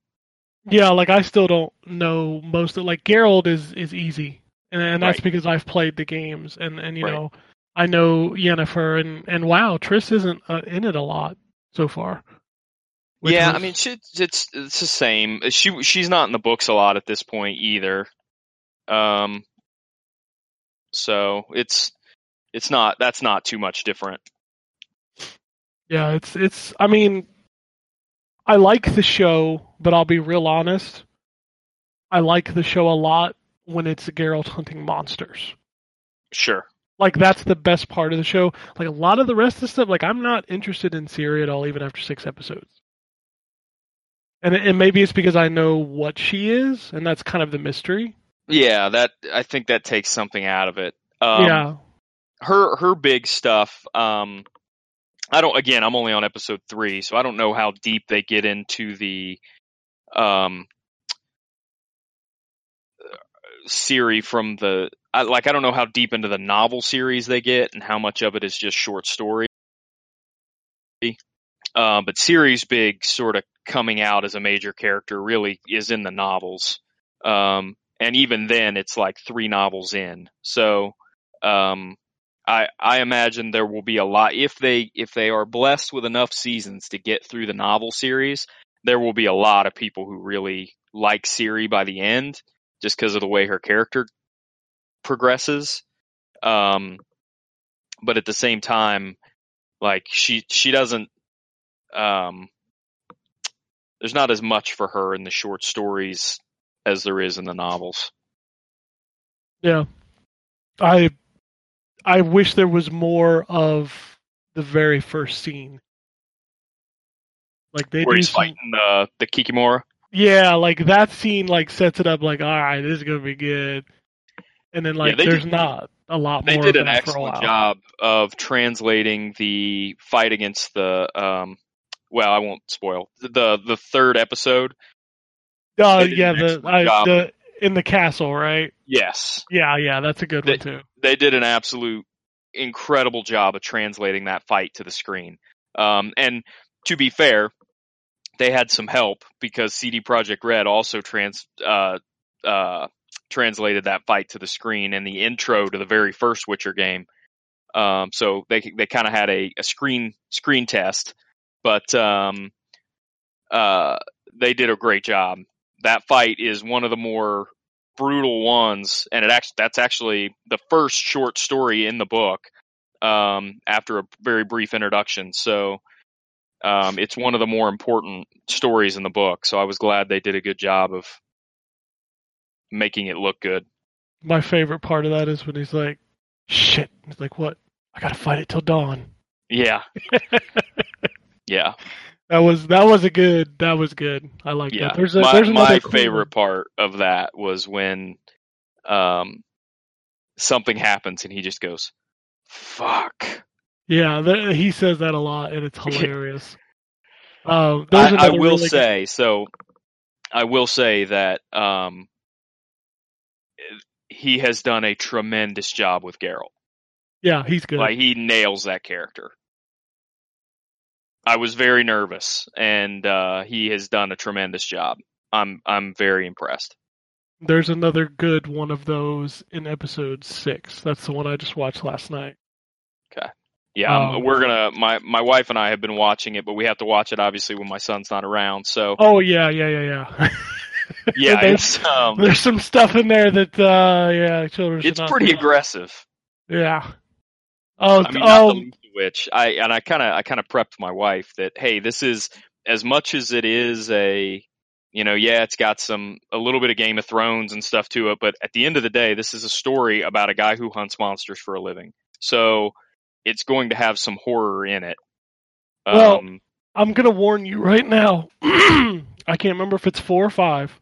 Yeah, like I still don't know most of like Geralt is is easy, and, and that's
Right.
because I've played the games, and and you
Right.
know I know Yennefer, and and wow, Triss isn't uh, in it a lot so far.
yeah,
was-
I mean, she, it's it's the same. She she's not in the books a lot at this point either. Um, so it's it's not that's not too much different.
Yeah, it's it's. I mean, I like the show, but I'll be real honest. I like the show a lot when it's Geralt hunting monsters.
Sure.
like that's the best part of the show. Like a lot of the rest of the stuff, like I'm not interested in Ciri at all, even after six episodes. And and maybe it's because I know what she is, and that's kind of the mystery.
Yeah, that I think that takes something out of it. Um,
yeah,
her her big stuff um i don't again i'm only on episode three so i don't know how deep they get into the um Ciri from the I, like I don't know how deep into the novel series they get and how much of it is just short story. Uh, but Ciri's big sort of coming out as a major character really is in the novels. Um, and even then it's like three novels in. So um, I I imagine there will be a lot if they if they are blessed with enough seasons to get through the novel series, there will be a lot of people who really like Ciri by the end just because of the way her character progresses. Um, but at the same time, like she she doesn't um, there's not as much for her in the short stories as there is in the novels.
yeah. I I wish there was more of the very first scene. Like they
Where he's
some-
fighting the the Kikimora.
Yeah, like that scene like sets it up like all right, this is gonna be good. And then like
they
there's
did-
not a lot
They
more
did
of
an
that for a
excellent job of translating the fight against the um well, I won't spoil the the third episode.
Oh
They
yeah, the, I, the in the castle, right?
Yes,
Yeah, yeah, that's a good
They-
one too.
they did an absolute incredible job of translating that fight to the screen. Um, and to be fair, they had some help because CD Projekt Red also trans uh, uh, translated that fight to the screen in the intro to the very first Witcher game. Um, so they they kind of had a, a screen screen test, but um, uh, they did a great job. That fight is one of the more brutal ones, and it actually that's actually the first short story in the book. Um, after a very brief introduction, so um, it's one of the more important stories in the book. So I was glad they did a good job of making it look good.
My favorite part of that is when he's like, "Shit!" He's like, "What? I gotta fight it till dawn."
Yeah, *laughs* yeah,
That was that was a good. That was good. I like
yeah.
that. There's a
my
there's another
my favorite part of that was when um, something happens and he just goes, "Fuck."
Yeah, th- he says that a lot, and it's *laughs* hilarious. Um,
I, I will
really good-
say so. I will say that um, he has done a tremendous job with Geralt.
yeah, he's good.
Like he nails that character. I was very nervous, and uh, he has done a tremendous job. I'm I'm very impressed.
There's another good one of those in episode six. That's the one I just watched last night. Okay.
Yeah, um, we're gonna. My my wife and I have been watching it, but we have to watch it obviously when my son's not around. So
Oh yeah, yeah, yeah, yeah. *laughs*
yeah,
there's,
it's um,
there's some stuff in there that uh yeah, children.
it's
not
pretty
see.
aggressive.
Yeah. Oh,
I mean,
oh,
the which I and I kind of I kind of prepped my wife that hey, this is as much as it is a You know, yeah, it's got some a little bit of Game of Thrones and stuff to it, but at the end of the day, this is a story about a guy who hunts monsters for a living. So it's going to have some horror in it.
Well-
Um,
I'm gonna warn you right now. *clears throat* I can't remember if it's four or five,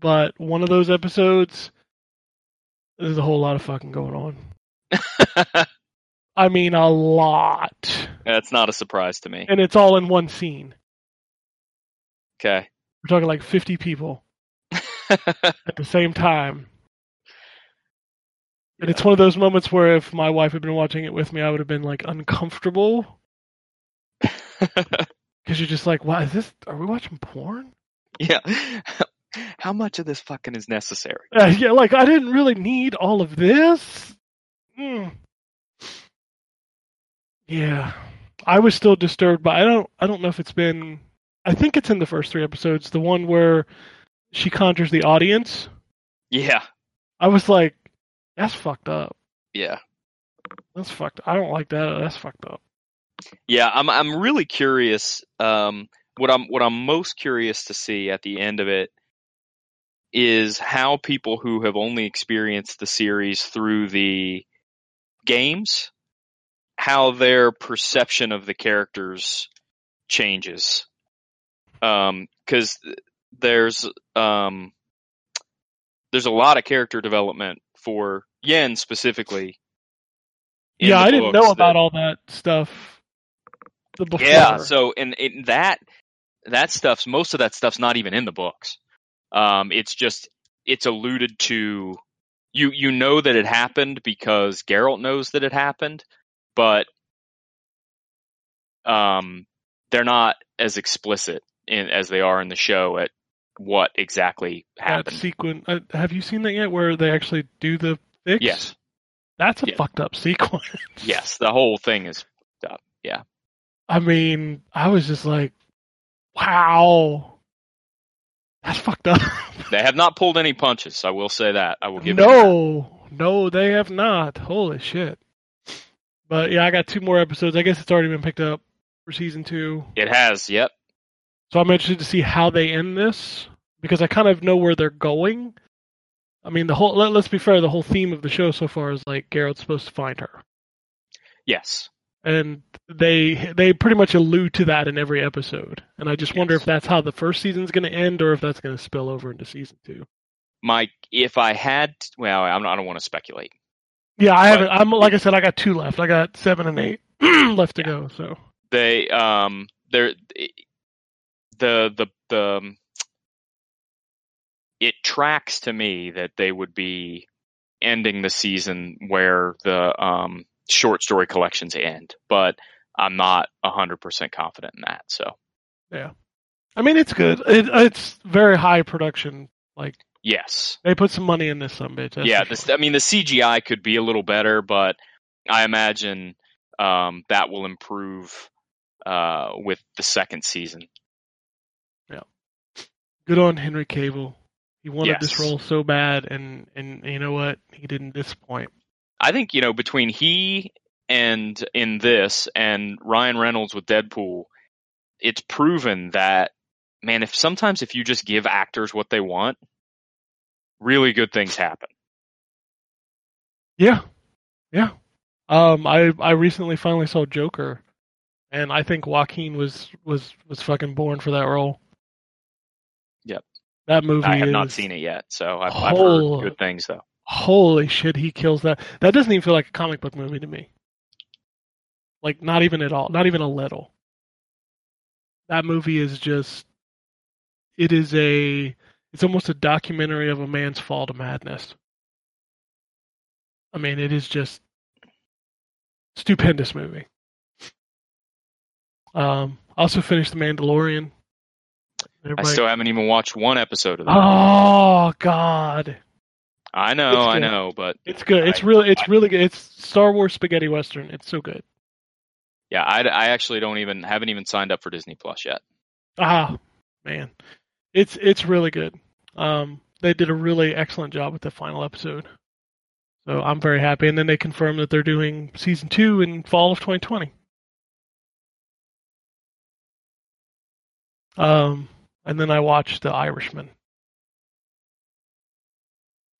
but one of those episodes, there's a whole lot of fucking going on. *laughs* I mean, a lot,
that's not a surprise to me.
and it's all in one scene.
Okay.
We're talking like 50 people *laughs* at the same time. And it's one of those moments where if my wife had been watching it with me, I would have been like uncomfortable *laughs* because you're just like, "Why is this? Are we watching porn?"
yeah. *laughs* How much of this fucking is necessary?
Uh, yeah, like I didn't really need all of this. Hmm. Yeah, I was still disturbed, but I don't. I don't know if it's been. I think it's in the first three episodes, the one where she conjures the audience.
Yeah.
I was like, "That's fucked up.
Yeah.
That's fucked. I don't like that. That's fucked up."
Yeah, I'm I'm really curious. Um, what I'm what I'm most curious to see at the end of it is how people who have only experienced the series through the games, how their perception of the characters changes. Um, because there's um there's a lot of character development for Yen specifically.
yeah, I didn't know about
that-
all that stuff. Before.
Yeah, so and in that that stuff's most of that stuff's not even in the books. Um, it's just it's alluded to. You you know that it happened because Geralt knows that it happened, but um, they're not as explicit in, as they are in the show at what exactly
that sequence. Uh, have you seen that yet? Where they actually do the fix?
Yes,
That's a
Yeah.
fucked up sequence.
yes, the whole thing is up. Yeah,
I mean, I was just like, wow, that's fucked up. *laughs*
they have not pulled any punches. I will say that. I will give
no, no, they have not. Holy shit. But yeah, I got two more episodes. I guess it's already been picked up for season two.
It has. Yep.
So I'm interested to see how they end this because I kind of know where they're going. I mean, the whole let, let's be fair, the whole theme of the show so far is like Geralt's supposed to find her.
Yes.
And they they pretty much allude to that in every episode. And I just wonder
Yes.
if that's how the first season's going to end or if that's going to spill over into season 2.
Mike, if I had, well, I'm not, I don't want to speculate.
Yeah, I haven't I'm like I said I got 2 left. I got 7 and 8 *clears throat* left to
Yeah.
go, so
They, um, they're the the the um, it tracks to me that they would be ending the season where the um short story collections end, but I'm not hundred percent confident in that. So yeah,
I mean it's good. It, it's very high production. Like
yes,
they put some money in this bitch.
yeah. This,
sure.
I mean, the CGI could be a little better, but I imagine um, that will improve uh, with the second season.
Yeah, good on Henry Cavill. He wanted this role so bad, and and you know what? He didn't disappoint.
I think you know between he and in this and Ryan Reynolds with Deadpool, it's proven that man, if sometimes if you just give actors what they want, really good things happen.
Yeah, yeah. Um, I I recently finally saw Joker, and I think Joaquin was was was fucking born for that role.
Yep.
That movie.
I have not seen it yet, so I've, I've
Oh.
heard good things though.
Holy shit, he kills that. That doesn't even feel like a comic book movie to me. Like not even at all. Not even a little. That movie is just. It is a. It's almost a documentary of a man's fall to madness. I mean, it is just stupendous movie. Um, also finished The Mandalorian.
I still haven't even watched one episode of that.
oh God,
I know, I know, but
it's good. It's
I-
really, it's
I-
really good. It's Star Wars spaghetti western. It's so good.
yeah, I, I actually don't even haven't even signed up for Disney Plus yet.
Ah, man, it's it's really good. Um, they did a really excellent job with the final episode, so I'm very happy. And then they confirmed that they're doing season two in fall of 2020. Um, and then I watched The Irishman.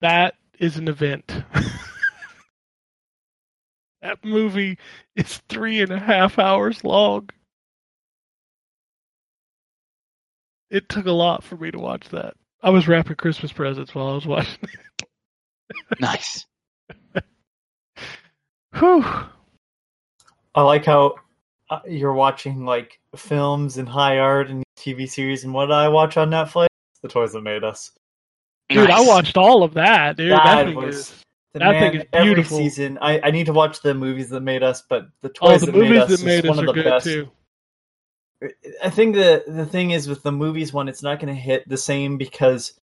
That is an event. *laughs* that movie is three and a half hours long. It took a lot for me to watch that. I was wrapping Christmas presents while I was watching it.
Nice. *laughs*
Whew.
I like how uh, you're watching like films and high art and TV series, and what did I watch on Netflix? The Toys That Made Us.
Dude, I watched all of that, dude. That,
That
thing
was-
is
The
That
man,
thing is
every
beautiful.
season. I, I need to watch the movies that made us, but the
Oh,
toys
the
that made us
that made
is
us
one
are
of the
good
best.
too.
I think the the thing is with the movies one, it's not going to hit the same because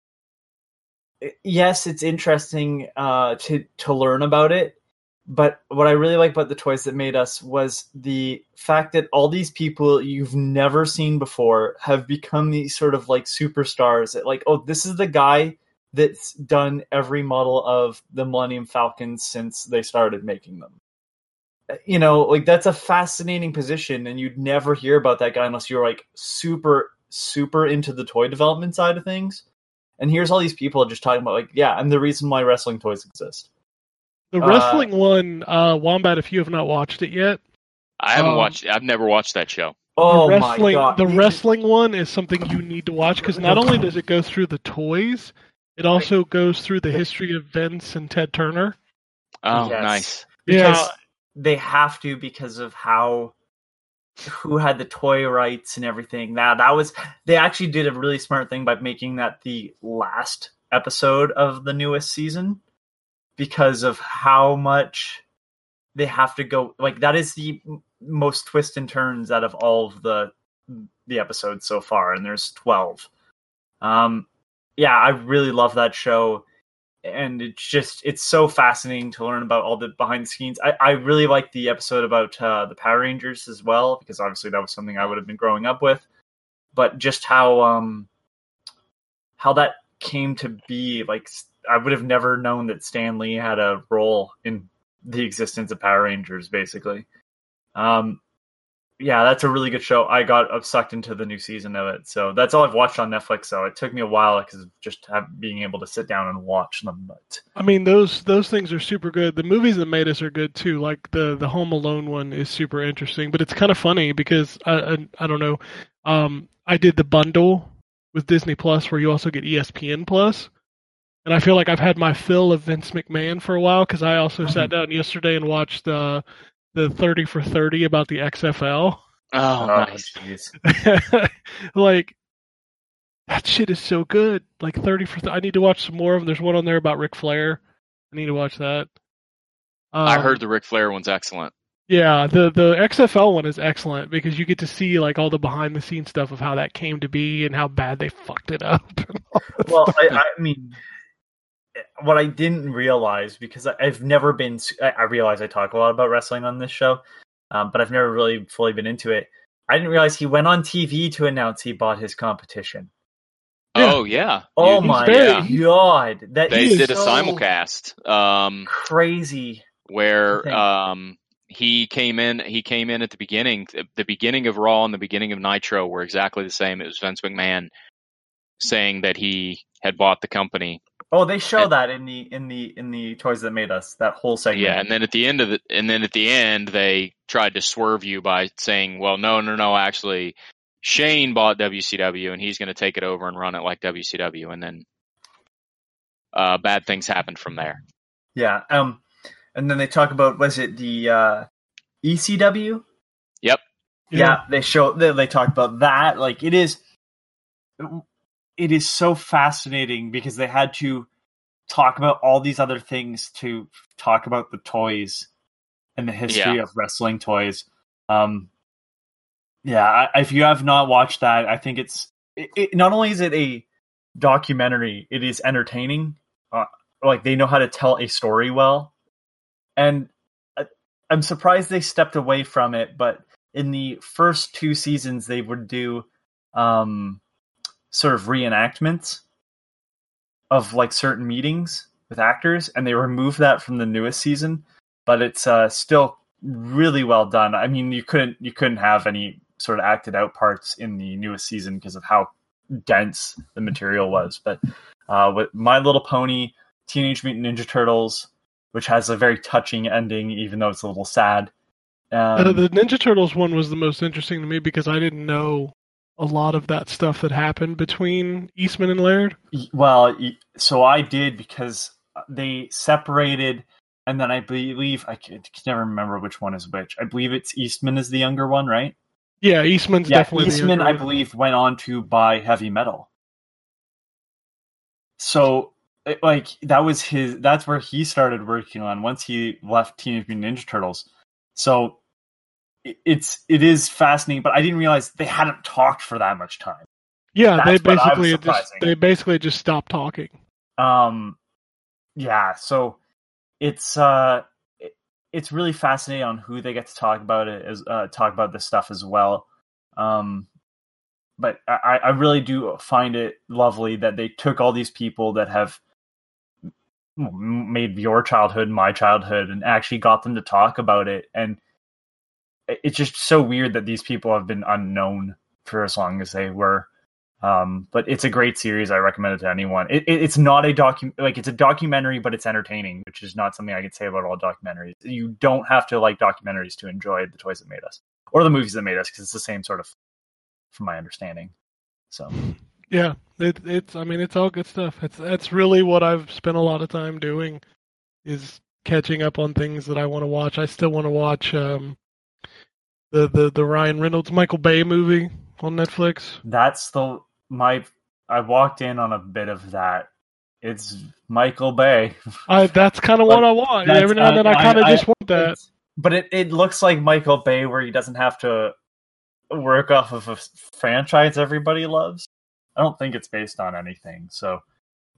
yes, it's interesting uh, to to learn about it. But what I really like about the toys that made us was the fact that all these people you've never seen before have become these sort of like superstars. That like, oh, this is the guy that's done every model of the Millennium Falcons since they started making them you know, like that's a fascinating position, and you'd never hear about that guy unless you're like super, super into the toy development side of things. And here's all these people just talking about like, yeah, I'm the reason why wrestling toys exist.
The
Uh,
wrestling one, uh, Wombat. If you have not watched it yet,
I haven't
Um,
watched. I've never watched that show.
Oh
the
my
wrestling,
god,
the wrestling one is something you need to watch because not only does it go through the toys, it also goes through the history of Vince and Ted Turner.
Oh,
Yes.
nice.
because
Yeah.
They have to because of how who had the toy rights and everything. Now that was they actually did a really smart thing by making that the last episode of the newest season because of how much they have to go like that is the most twist and turns out of all of the the episodes so far and there's 12 um yeah i really love that show and it's just it's so fascinating to learn about all the behind the scenes. I, I really like the episode about uh, the power rangers as well because obviously that was something i would have been growing up with. But just how um how that came to be like i would have never known that stan lee had a role in the existence of power rangers basically. Um yeah that's a really good show i got sucked into the new season of it so that's all i've watched on netflix so it took me a while because of just have, being able to sit down and watch them but
I mean, those those things are super good. The movies that made us are good too. Like the the Home Alone one is super interesting, but it's kind of funny because I I, I don't know. Um, I did the bundle with Disney Plus where you also get ESPN Plus, and I feel like I've had my fill of Vince McMahon for a while because I also sat down yesterday and watched the the thirty for thirty about the XFL.
Oh, nice. *laughs*
like that shit is so good. Like thirty for. Th- I need to watch some more of them. There's one on there about Ric Flair. I need to watch that.
I
Um,
heard the Ric Flair one's excellent.
Yeah, the the XFL one is excellent because you get to see like all the behind the scenes stuff of how that came to be and how bad they fucked it up. *laughs*
well I, I mean what i didn't realize because I- i've never been. I realize i talk a lot about wrestling on this show um, but i've never really fully been into it i didn't realize he went on tv to announce he bought his competition
Oh yeah.
oh
You-
my
very-
god that
They
is
did a simulcast. Um,
crazy
where um he came in he came in at the beginning the beginning of raw and the beginning of nitro were exactly the same it was vince mcmahon saying that he had bought the company
oh they show
And-
that in the in the in the toys that made us that whole segment.
Yeah and then at the end of the and then at the end they tried to swerve you by saying well no no no actually shane bought wcw and he's going to take it over and run it like wcw and then uh bad things happened from there.
Yeah um and then they talk about was it the uh ecw
yep.
Yeah, they show they, they talk about that like it is it is so fascinating because they had to talk about all these other things to talk about the toys and the history
Yeah.
of wrestling toys. Um yeah I, if you have not watched that i think it's it, it, not only is it a documentary it is entertaining. Uh, like they know how to tell a story well. And I, i'm surprised they stepped away from it but in the first two seasons they would do um sort of reenactments of like certain meetings with actors and they removed that from the newest season but it's uh still really well done i mean you couldn't you couldn't have any sort of acted out parts in the newest season because of how dense the material was. But uh, with My Little Pony, Teenage Mutant Ninja Turtles, which has a very touching ending, even though it's a little sad. Um,
Uh, the Ninja Turtles one was the most interesting to me because I didn't know a lot of that stuff that happened between Eastman and Laird.
Well, so I did because they separated, and then I believe I can, can never remember which one is which. I believe it's Eastman is the younger one, right?
Yeah, Eastman's
yeah,
definitely the
Eastman, I believe, went on to buy heavy metal. So, it- like, that was his. That's where he started working on once he left Teenage Mutant Ninja Turtles. So, it's it is fascinating, but I didn't realize they hadn't talked for that much time.
Yeah, they
That's was
basically just they basically just stopped talking.
um yeah so it's uh it- it's really fascinating on who they get to talk about it as uh talk about this stuff as well um but i i really do find it lovely that they took all these people that have made your childhood my childhood and actually got them to talk about it and it's just so weird that these people have been unknown for as long as they were um, but it's a great series. I recommend it to anyone. It, it, it's not a docu like it's a documentary, but it's entertaining, which is not something I could say about all documentaries. You don't have to like documentaries to enjoy the toys that made us or the movies that made us because it's the same sort of, from my understanding. So
Yeah, it, it's I mean it's all good stuff. It's that's really what I've spent a lot of time doing is catching up on things that I want to watch. I still want to watch um the the the Ryan Reynolds Michael Bay movie on Netflix.
that's the my. I walked in on a bit of that. It's Michael Bay.
I that's kind of *laughs* what I want. Every now and then I
I-
kind of just want that.
But it, it looks like Michael Bay where he doesn't have to work off of a franchise everybody loves. I don't think it's based on anything. So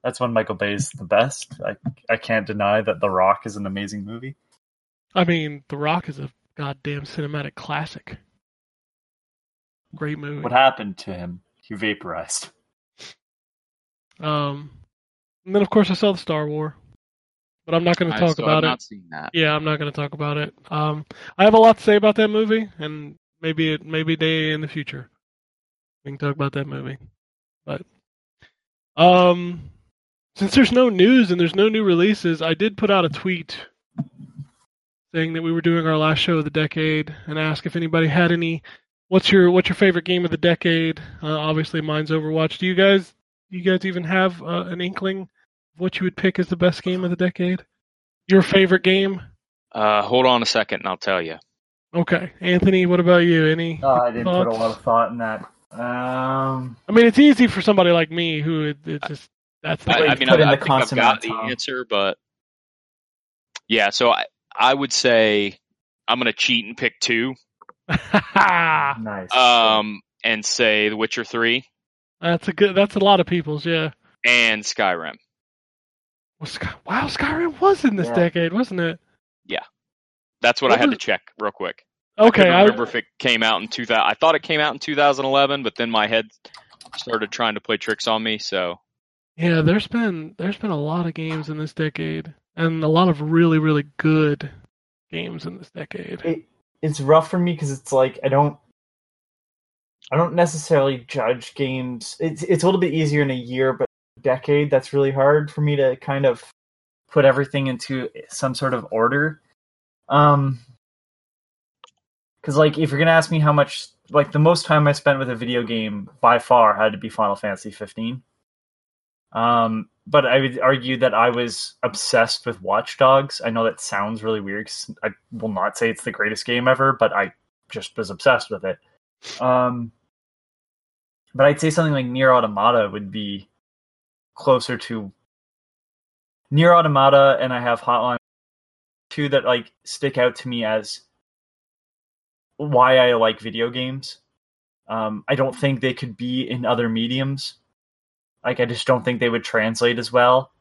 that's when Michael Bay's the best. I I can't deny that The Rock is an amazing movie.
I mean, The Rock is a goddamn cinematic classic. Great movie.
What happened to him? He vaporized.
Um, and then of course I saw the Star War, but I'm not going to talk
still
about
have
it.
not seen that.
Yeah, I'm not going to talk about it. Um, I have a lot to say about that movie, and maybe it maybe day in the future we can talk about that movie. But um, since there's no news and there's no new releases, I did put out a tweet saying that we were doing our last show of the decade and ask if anybody had any. What's your what's your favorite game of the decade? Uh, obviously, mine's Overwatch. Do you guys do you guys even have uh, an inkling of what you would pick as the best game of the decade? Your favorite game?
Uh, hold on a second, and I'll tell you.
Okay, Anthony, what about you? Any?
Oh, I didn't put a lot of thought in that. Um,
I mean, it's easy for somebody like me who it, it's just that's the
I, I mean,
put
I,
in
I
the
think I've got the answer, but yeah. So I, I would say I'm going to cheat and pick two, *laughs*
nice.
um, and say The Witcher Three
that's a good. That's a lot of people's. Yeah.
and Skyrim.
Well, Sky, wow, Skyrim was in this
Yeah.
decade, wasn't it? Yeah.
That's what,
What
I had
was-
to check real quick.
Okay,
I couldn't
I,
remember if it came out in 2000. I thought it came out in 2011, but then my head started trying to play tricks on me. So
yeah. There's been there's been a lot of games in this decade, and a lot of really really good games in this decade.
it, it's rough for me because it's like I don't I don't necessarily judge games. It's it's a little bit easier in a year, but decade that's really hard for me to kind of put everything into some sort of order. Um, because like if you're gonna ask me how much, like the most time I spent with a video game by far had to be Final Fantasy 15. Um, but I would argue that I was obsessed with Watch Dogs. I know that sounds really weird. I will not say it's the greatest game ever, but I just was obsessed with it. Um, but I'd say something like Nier Automata would be closer to Nier Automata, and I have Hotline two that like stick out to me as why I like video games. Um, I don't think they could be in other mediums. Like I just don't think they would translate as well.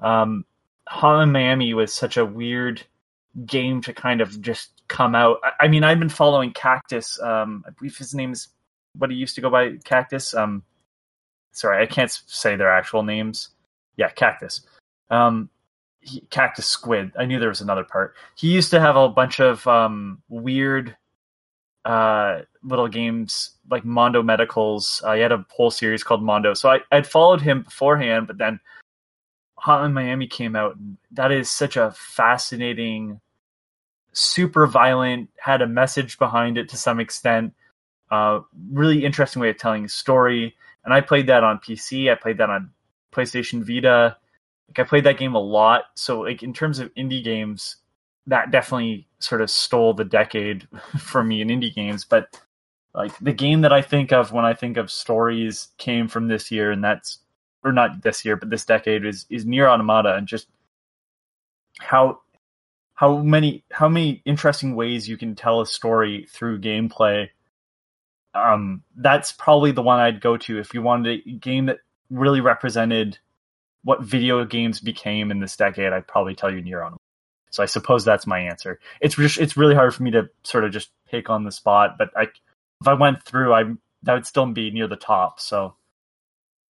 Um, Hotline Miami was such a weird game to kind of just come out. I, I mean, I've been following Cactus. Um, I believe his name is what he used to go by, Cactus. Um, sorry, I can't say their actual names. Yeah, Cactus. Um, Cactus Squid. I knew there was another part. He used to have a bunch of um, weird uh, little games like Mondo Medicals. Uh, he had a whole series called Mondo. So I, I'd followed him beforehand, but then Hotline Miami came out. And that is such a fascinating, super violent, had a message behind it to some extent. Uh, really interesting way of telling a story. And I played that on PC. I played that on PlayStation Vita. Like I played that game a lot. So like in terms of indie games, that definitely sort of stole the decade *laughs* for me in indie games. But like the game that I think of when I think of stories came from this year, and that's or not this year, but this decade is is Nier Automata, and just how how many how many interesting ways you can tell a story through gameplay. Um, that's probably the one I'd go to if you wanted a game that really represented what video games became in this decade. I'd probably tell you Nier Automata. So I suppose that's my answer. It's just it's really hard for me to sort of just pick on the spot, but I if I went through, I that would still be near the top. So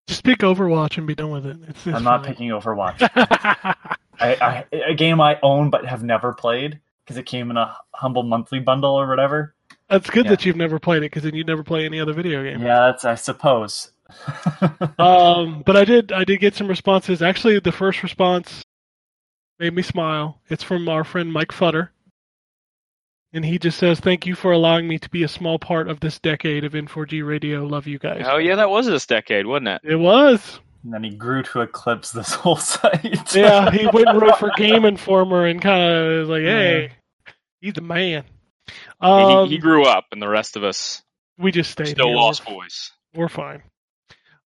Just pick Overwatch and be done with it. It's, it's
I'm not
fine.
picking Overwatch. *laughs* I, I a game I own but have never played because it came in a humble monthly bundle or whatever.
That's good
Yeah.
that you've never played it because then you'd never play any other video game.
Yeah, that's I suppose. *laughs*
Um, but I did I did get some responses. Actually, the first response made me smile. It's from our friend Mike Futter. And he just says, Thank you for allowing me to be a small part of this decade of N4G radio. Love you guys.
Oh yeah, that was this decade, wasn't it?
It was.
and then he grew to eclipse this *laughs* whole site.
Yeah, he *laughs* went and wrote for Game Informer and kind of was like, Hey, he's the man. Um,
he, he grew up, and the rest of us
we just stayed
still
here.
lost boys.
We're fine.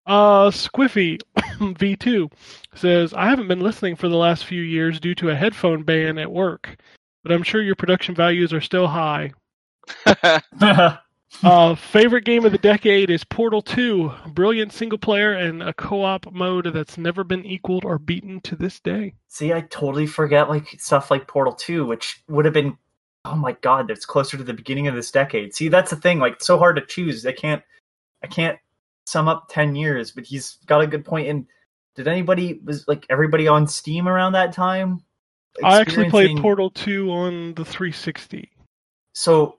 Uh, Squiffy *coughs* V2 says, I haven't been listening for the last few years due to a headphone ban at work, but I'm sure your production values are still high. *laughs* Uh, favorite game of the decade is Portal 2, brilliant single player and a co-op mode that's never been equaled or beaten to this day.
See, I totally forget like stuff like Portal 2, which would have been oh my god, that's closer to the beginning of this decade. See, that's the thing, like it's so hard to choose. I can't I can't sum up 10 years, but he's got a good point and did anybody was like everybody on Steam around that time?
I actually played Portal 2 on the 360.
So,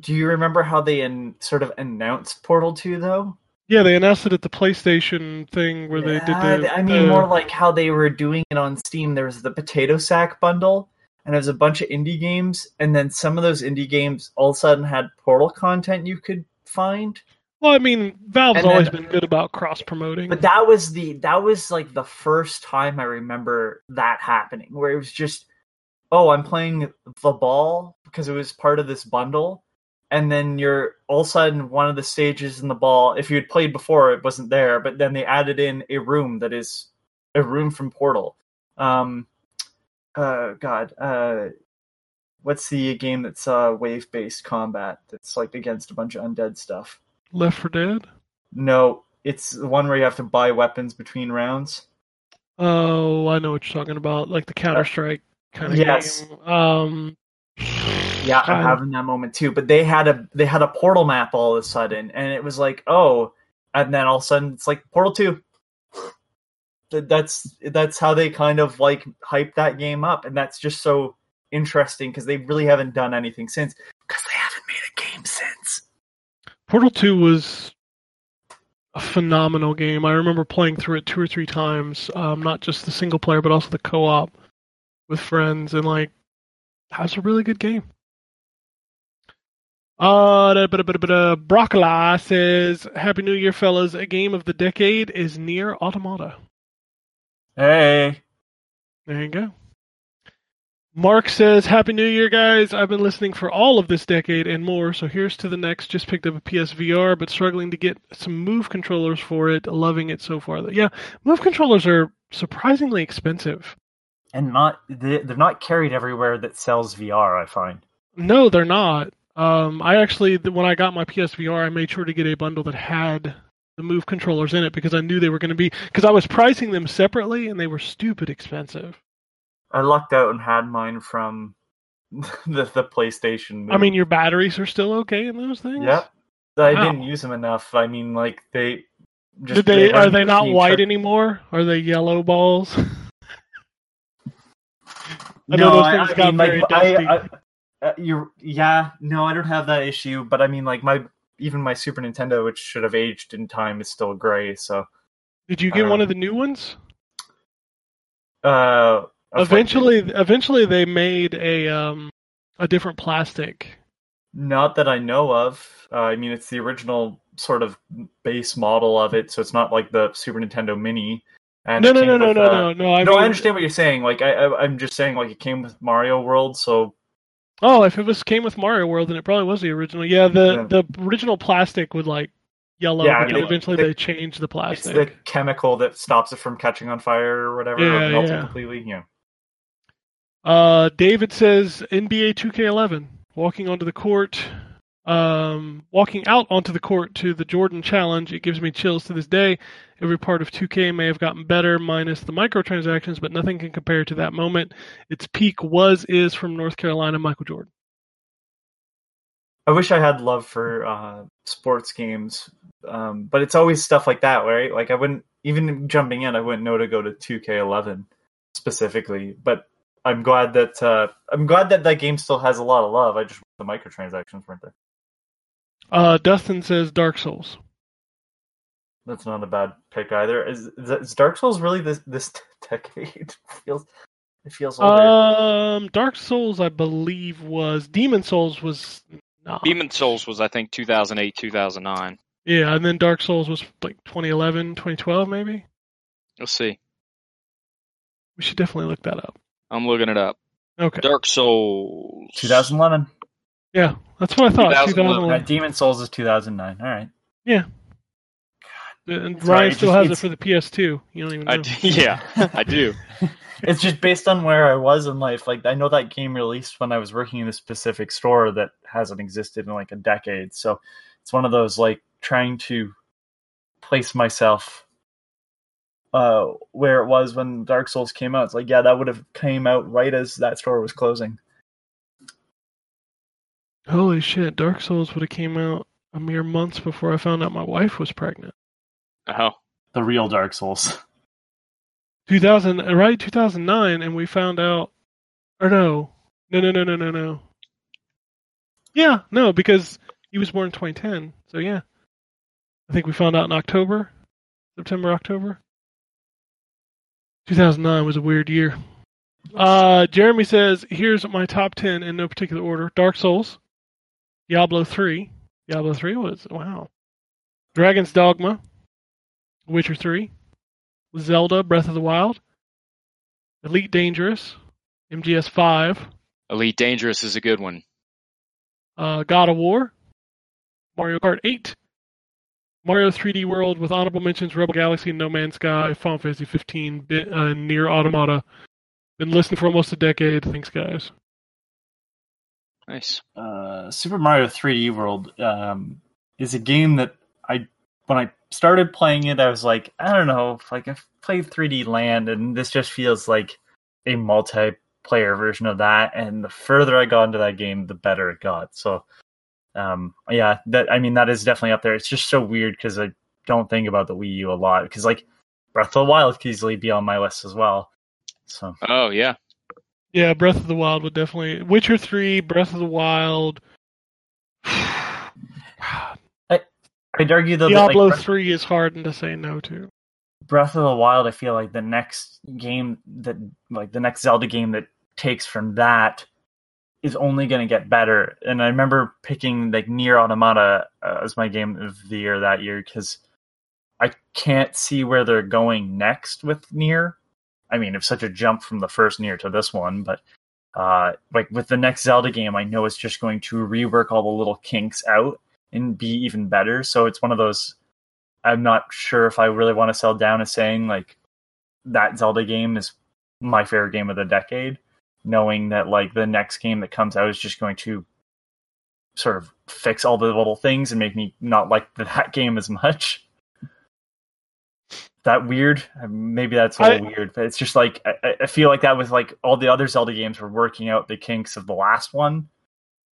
do you remember how they in, sort of announced Portal 2 though?
Yeah, they announced it at the PlayStation thing where they did
Yeah,
the.
I mean,
the-
more like how they were doing it on Steam. There was the Potato Sack bundle, and there was a bunch of indie games, and then some of those indie games all of a sudden had Portal content you could find.
Well, I mean, Valve's
then-
always been good about cross promoting.
But that was the that was like the first time I remember that happening, where it was just, oh, I'm playing the ball because it was part of this bundle, and then you're all of a sudden one of the stages in the ball. If you had played before, it wasn't there, but then they added in a room that is a room from Portal. Um, uh, God, uh, what's the game that's uh wave based combat that's like against a bunch of undead stuff?
Left 4 Dead.
No, it's the one where you have to buy weapons between rounds.
Oh, I know what you're talking about, like the Counter Strike kind of
Yes.
game. Um,
Yeah, I'm having that moment too. But they had a they had a portal map all of a sudden, and it was like, oh, and then all of a sudden it's like Portal Two. That's that's how they kind of like hype that game up, and that's just so interesting because they really haven't done anything since. Because they haven't made a game since.
Portal 2 was a phenomenal game. I remember playing through it two or three times, um, not just the single player, but also the co op with friends, and like, that was a really good game. Uh, da- ba- da- ba- da-. Broccoli says, Happy New Year, fellas. A game of the decade is Nier Automata.
Hey,
There you go. Mark says, Happy New Year, guys. I've been listening for all of this decade and more, so here's to the next. Just picked up a PSVR, but struggling to get some Move controllers for it. Loving it so far. Yeah, Move controllers are surprisingly expensive.
and not they, they're not carried everywhere that sells VR. I find.
No, they're not. Um, I actually, when I got my PSVR, I made sure to get a bundle that had the Move controllers in it because I knew they were going to be, because I was pricing them separately and they were stupid expensive.
I lucked out and had mine from *laughs* the the PlayStation.
I mean, your batteries are still okay in those things?
Yep. I
Wow.
didn't use them enough. I mean, like they.
Did they, are they not white anymore? Are they yellow balls? *laughs* I
No,
those
I,
things
I
got
mean, like I. I, Uh, you're yeah, no, I don't have that issue, but I mean, like my even my Super Nintendo, which should have aged in time, is still gray. So
Did you get one of the new ones?
uh,
Eventually, eventually they made a um a different plastic.
not that I know of. Uh, I mean, it's the original sort of base model of it, so it's not like the Super Nintendo Mini. And
No, no, no, no, no,
uh,
no, no. I
no,
mean,
I understand what you're saying. Like, I, I, I'm just saying, like, it came with Mario World, so
Oh, if it was came with Mario World, then it probably was the original. Yeah, the
Yeah.
the original plastic would like yellow,
Yeah,
but eventually
they-
they changed the
it's
plastic.
the chemical that stops it from catching on fire or whatever,
Yeah,
or melting
yeah.
completely. Yeah.
Uh, David says NBA 2K11 walking onto the court, um, walking out onto the court to the Jordan Challenge. It gives me chills to this day. Every part of 2K may have gotten better, minus the microtransactions, but nothing can compare to that moment. Its peak was is from North Carolina Michael Jordan.
I wish I had love for uh, sports games, um, but it's always stuff like that, right? Like I wouldn't even jumping in, I wouldn't know to go to 2K11 specifically. But I'm glad that uh, I'm glad that that game still has a lot of love. I just the microtransactions weren't there.
Uh, Dustin says Dark Souls.
That's not a bad pick either. Is, is Dark Souls really this this *laughs* decade? It feels it feels older.
Um, Dark Souls, I believe, was Demon Souls was not.
Demon Souls was I think 2008 2009.
Yeah, and then Dark Souls was like 2011, 2012, maybe.
Let's see.
We should definitely look that up.
I'm looking it up.
Okay.
Dark Souls.
2011.
Yeah, that's what I thought.
2011.
2011.
Uh, Demon Souls is 2009. All right.
And
Sorry,
Ryan
it
still
just-
has it for the PS2. You don't even know.
I do, yeah, I do. *laughs* *laughs*
it's just based on where I was in life. Like I know that game released when I was working in a specific store that hasn't existed in like a decade. So it's one of those like trying to place myself uh where it was when Dark Souls came out. It's like yeah, that would have came out right as that store was closing.
Holy shit! Dark Souls would have came out a mere months before I found out my wife was pregnant.
Oh,
The real Dark Souls. *laughs*
2000, uh, right? 2009, and we found out. Or no, no, no, no, no, no, no. Yeah, no, because he was born in 2010. So yeah, I think we found out in October, September, October. 2009 was a weird year. Uh, Jeremy says, "Here's my top 10 in no particular order: Dark Souls, Diablo 3. Diablo 3 was wow. Dragon's Dogma, Witcher 3, Zelda: Breath of the Wild, Elite Dangerous, MGS 5,
Elite Dangerous is a good one.
uh, God of War, Mario Kart 8, Mario 3D World with honorable mentions: Rebel Galaxy, No Man's Sky, Final Fantasy 15, Bit, uh, Nier Automata. Been listening for almost a decade. Thanks, guys.
Nice.
uh, Super Mario 3D World um, is a game that I, when I started playing it, I was like, I don't know, like I've played 3D Land, and this just feels like a multiplayer version of that. And the further I got into that game, the better it got. So, um, yeah, that I mean, that is definitely up there. It's just so weird because I don't think about the Wii U a lot because like Breath of the Wild could easily be on my list as well. So
Oh yeah.
Yeah, Breath of the Wild would definitely. Witcher 3, Breath of the Wild. *sighs*
I, I'd argue though that like,
Diablo
Breath-
3 is hard to say no to.
Breath of the Wild, I feel like the next game that, like the next Zelda game that takes from that is only going to get better. And I remember picking like Nier Automata uh, as my game of the year that year because I can't see where they're going next with Nier. I mean, it's such a jump from the first Nier to this one, but uh, like with the next Zelda game, I know it's just going to rework all the little kinks out and be even better. So it's one of those. I'm not sure if I really want to sell down as saying like that Zelda game is my favorite game of the decade, knowing that like the next game that comes out is just going to sort of fix all the little things and make me not like *laughs* that game as much. That weird? Maybe that's a little
I-
weird, but it's just like I, I feel like that was like all the other Zelda games were working out the kinks of the last one.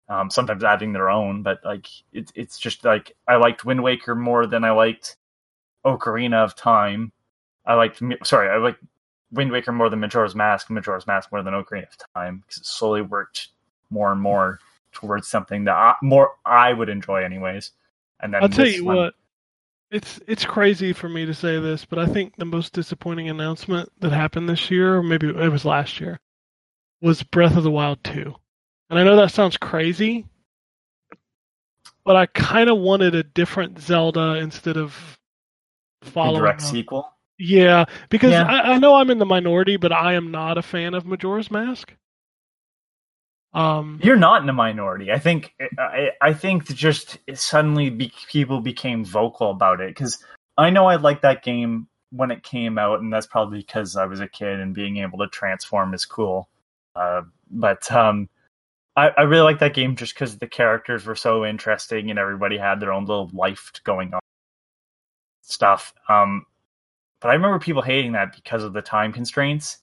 Um, sometimes adding their own, but like it's it's just like I liked Wind Waker more than I liked Ocarina of Time. I liked sorry, I liked Wind Waker more than Majora's Mask, Majora's Mask more than Ocarina of Time because it slowly worked more and more towards something that I, more I would enjoy, anyways. And then
I'll tell you
one-
what. It's it's crazy for me to say this, but I think the most disappointing announcement that happened this year, or maybe it was last year, was Breath of the Wild 2. And I know that sounds crazy, but I kind of wanted a different Zelda instead of
a
following.
direct
up-
sequel.
Yeah, because
Yeah.
I, I know I'm in the minority, but I am not a fan of Majora's Mask. Um,
You're not in a minority. I think I, I think just suddenly be, people became vocal about it because I know I liked that game when it came out, and that's probably because I was a kid and being able to transform is cool. Uh, but um, I, I really like that game just because the characters were so interesting and everybody had their own little life going on stuff. Um, but I remember people hating that because of the time constraints.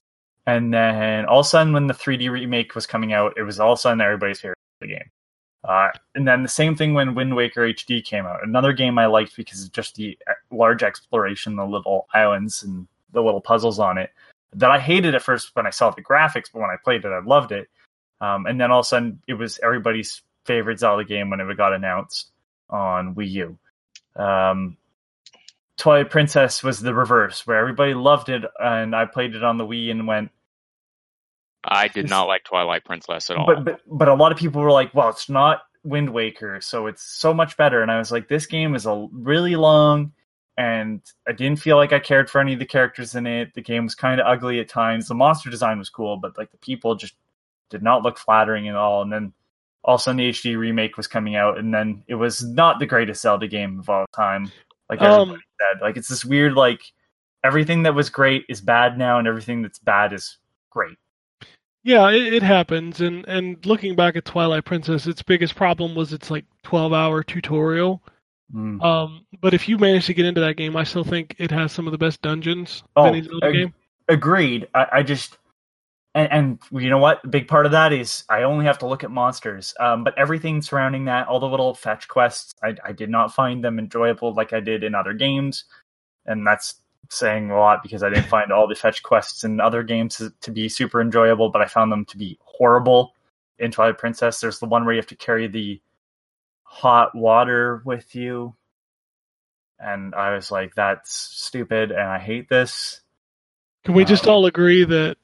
And then all of a sudden, when the 3D remake was coming out, it was all of a sudden everybody's favorite the game. Uh, and then the same thing when Wind Waker HD came out. Another game I liked because of just the uh, large exploration, the little islands and the little puzzles on it. That I hated at first when I saw the graphics, but when I played it, I loved it. Um, and then all of a sudden, it was everybody's favorite Zelda game whenever it got announced on Wii U. Um, Twilight Princess was the reverse, where everybody loved it, and I played it on the Wii and went,
I did not like Twilight Princess at all.
but, but but a lot of people were like, "Well, it's not Wind Waker, so it's so much better." And I was like, "This game is a really long, and I didn't feel like I cared for any of the characters in it. The game was kind of ugly at times. The monster design was cool, but like the people just did not look flattering at all." And then all of a sudden, the HD remake was coming out, and then it was not the greatest Zelda game of all time, like
Um,
said. Like it's this weird like everything that was great is bad now, and everything that's bad is great.
Yeah, it, it happens. And and looking back at Twilight Princess, its biggest problem was its like 12 hour tutorial.
Mm.
Um, but if you manage to get into that game, I still think it has some of the best dungeons
Oh,
of any Zelda
ag-
game.
agreed. I, I just and, and you know what? A big part of that is I only have to look at monsters. Um, but everything surrounding that, all the little fetch quests, I, I did not find them enjoyable like I did in other games, and that's saying a lot because I didn't *laughs* find all the fetch quests in other games to, to be super enjoyable, but I found them to be horrible in Twilight Princess. There's the one where you have to carry the hot water with you. And I was like, that's stupid and I hate this.
Can we just
um,
all agree that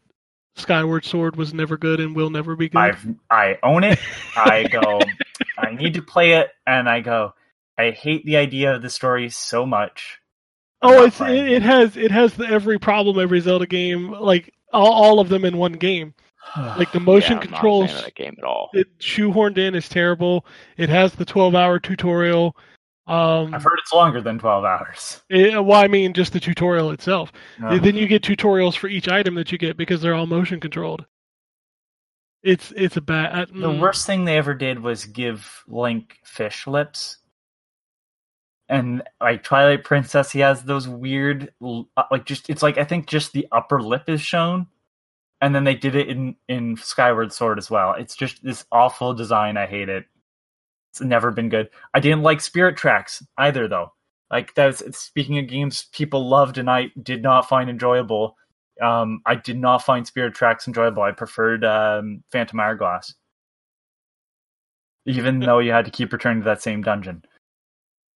Skyward Sword was never good and will never be good?
I've I own it. I go, *laughs* I need to play it, and I go, I hate the idea of the story so much. I'm
oh, it's it, it has it has the, every problem every Zelda game, like all, all of them in one game. *sighs* Like the
Yeah,
motion
I'm not a fan
controls,
of that game at all.
it shoehorned in is terrible. It has the 12 hour tutorial. Um,
I've heard it's longer than twelve hours.
it- well, I mean, just the tutorial itself. Then you get tutorials for each item that you get because they're all motion controlled. It's it's a bad.
the
mm,
worst thing they ever did was give Link fish lips. And like Twilight Princess, he has those weird, uh, like just it's like I think just the upper lip is shown, and then they did it in in Skyward Sword as well. It's just this awful design. I hate it. It's never been good. I didn't like Spirit Tracks either, though. Like that's speaking of games people loved and I did not find enjoyable. Um, I did not find Spirit Tracks enjoyable. I preferred um, Phantom Hourglass, even though you had to keep returning to that same dungeon.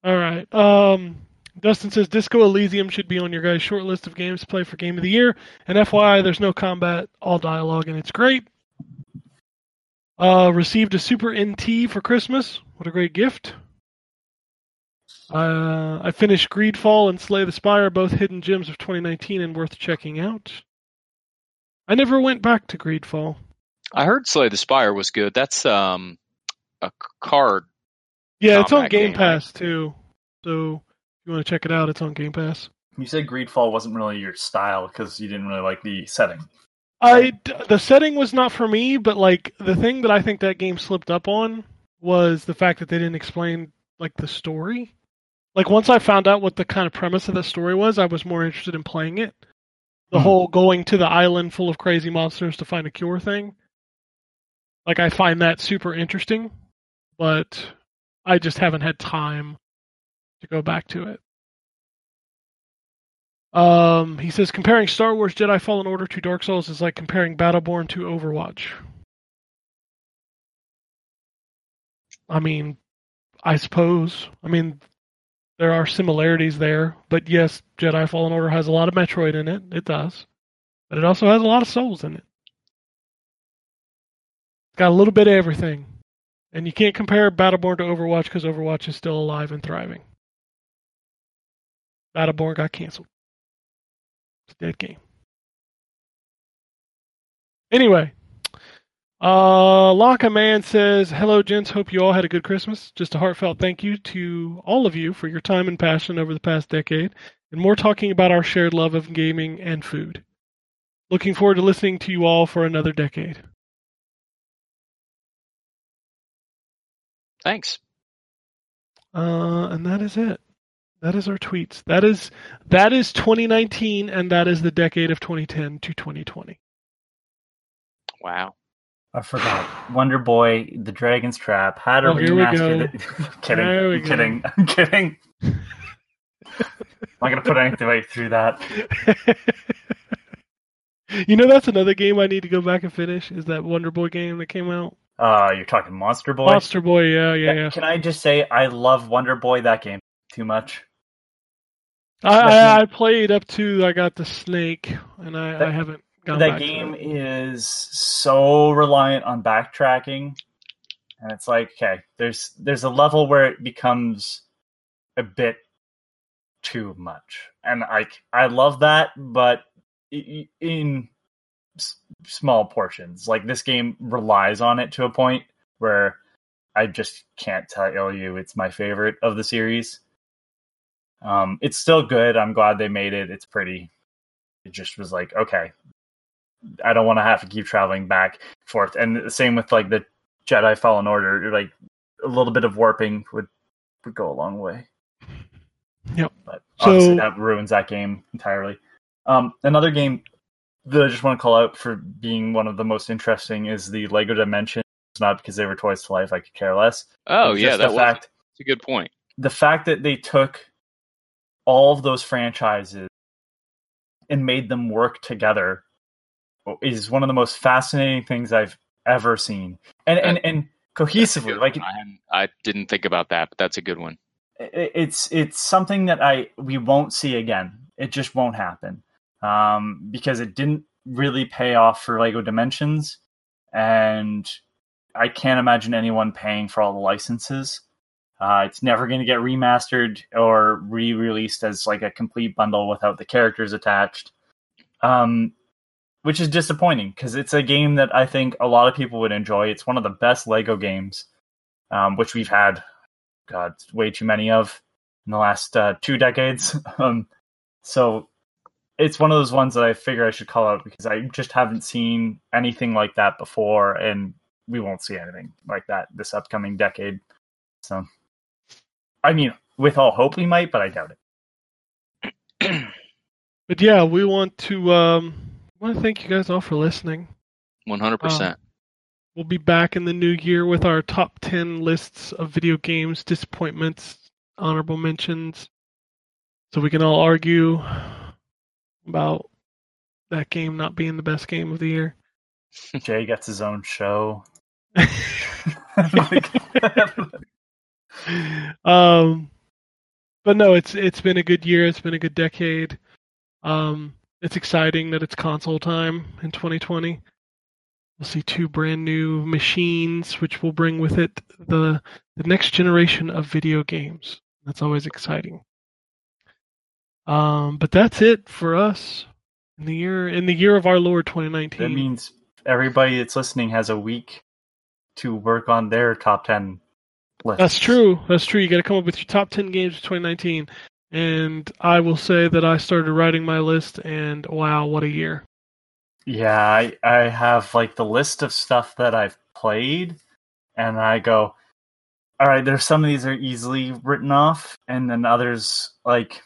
All right. Um, Dustin says Disco Elysium should be on your guys' short list of games to play for Game of the Year. And FYI, there's no combat, all dialogue, and it's great. Uh, received a Super NT for Christmas. What a great gift. Uh, I finished Greedfall and Slay the Spire, both hidden gems of 2019 and worth checking out. I never went back to Greedfall.
I heard Slay the Spire was good. That's um a c- card.
Yeah, it's on
Combat
Game
game, right?
Pass too. So if you want to check it out, it's on Game Pass.
You said Greedfall wasn't really your style because you didn't really like the setting.
I the setting was not for me, but like the thing that I think that game slipped up on was the fact that they didn't explain like the story. Like once I found out what the kind of premise of the story was, I was more interested in playing it. The
Hmm.
whole going to the island full of crazy monsters to find a cure thing. Like I find that super interesting, but I just haven't had time to go back to it. Um, he says comparing Star Wars Jedi Fallen Order to Dark Souls is like comparing Battleborn to Overwatch. I mean, I suppose. I mean, there are similarities there, but yes, Jedi Fallen Order has a lot of Metroid in it. It does, but it also has a lot of Souls in it. It's got a little bit of everything, and you can't compare Battleborn to Overwatch because Overwatch is still alive and thriving. Battleborn got canceled. It's a dead game. Anyway, uh, Locka Man says, Hello, gents. Hope you all had a good Christmas. Just a heartfelt thank you to all of you for your time and passion over the past decade, and more talking about our shared love of gaming and food. Looking forward to listening to you all for another decade.
Thanks.
Uh, and that is it. That is our tweets. That is that is 2019, and that is the decade of 2010 to 2020.
Wow.
I forgot. Wonder Boy, The Dragon's Trap had a
Oh, here we
remastered. *laughs*
go.
kidding. I'm *laughs* kidding. I'm kidding. I'm not gonna put anything right through that. *laughs*
you know, that's another game I need to go back and finish. Is that Wonder Boy game that came out?
Uh, you're talking Monster Boy.
Monster Boy, yeah, yeah, yeah.
Can I just say I love Wonder Boy that game too much.
I, I, I played up to I got the snake, and I,
That-
I haven't gone
that game is so reliant on backtracking, and it's like okay, there's there's a level where it becomes a bit too much, and I I love that, but in s- small portions. Like this game relies on it to a point where I just can't tell you it's my favorite of the series. Um, it's still good. I'm glad they made it. It's pretty. It just was like okay, I don't want to have to keep traveling back and forth. And the same with like the Jedi Fallen Order. Like a little bit of warping would would go a long way. *laughs*
Yep.
But
So-
obviously that ruins that game entirely. Um, another game that I just want to call out for being one of the most interesting is the Lego Dimension. It's not because they were toys to life. I could care less.
Oh
It's
yeah,
just
that
the fact
that's a good point.
the fact that they took all of those franchises and made them work together is one of the most fascinating things I've ever seen. And and and cohesively, like
I, I didn't think about that, but that's a good one.
it- it's it's something that I we won't see again. It just won't happen um, because it didn't really pay off for Lego Dimensions, and I can't imagine anyone paying for all the licenses. Uh, it's never going to get remastered or re-released as like a complete bundle without the characters attached, um, which is disappointing because it's a game that I think a lot of people would enjoy. It's one of the best Lego games, um, which we've had God, way too many of in the last uh, two decades. *laughs* um, so it's one of those ones that I figure I should call out because I just haven't seen anything like that before, and we won't see anything like that this upcoming decade. So, I mean, with all hope we might, but I doubt it. *clears throat*
But yeah, we want to um, want to thank you guys all for listening.
One hundred percent.
We'll be back in the new year with our top 10 lists of video games, disappointments, honorable mentions. So we can all argue about that game not being the best game of the year. *laughs*
Jay gets his own show. *laughs*
um, but no, it's it's been a good year. It's been a good decade. Um, it's exciting that it's console time in 2020. We'll see two brand new machines, which will bring with it the the next generation of video games. That's always exciting. Um, but that's it for us in the year in the year of our Lord 2019.
that means everybody that's listening has a week to work on their top ten list.
That's true. That's true. You got to come up with your top 10 games of 2019. And I will say that I started writing my list, and wow, what a year.
Yeah, I, I have like the list of stuff that I've played, and I go, all right, there's some of these are easily written off, and then others like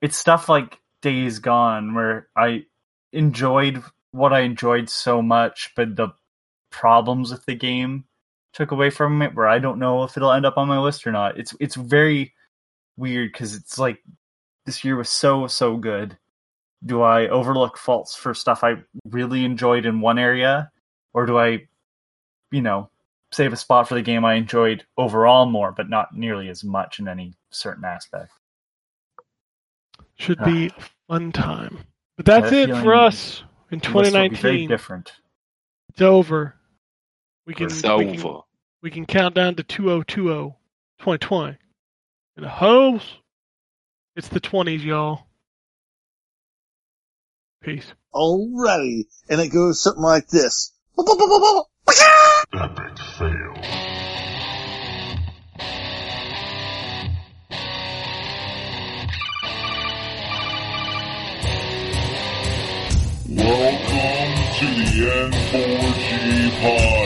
it's stuff like Days Gone where I enjoyed what I enjoyed so much, but the problems with the game took away from it where I don't know if it'll end up on my list or not. It's it's very weird because it's like this year was so so good do I overlook faults for stuff I really enjoyed in one area, or do I, you know, save a spot for the game I enjoyed overall more, but not nearly as much in any certain aspect.
Should ah. be a fun time. But that's
I
it for us in
It must still be very
2019.
different.
It's over. We can,
It's
we can
over.
we can count down to 2020 2020. In the hoes, it's the 20s, y'all. Peace.
Alrighty. And it goes something like this.
Epic fail. Welcome to the N4G podcast.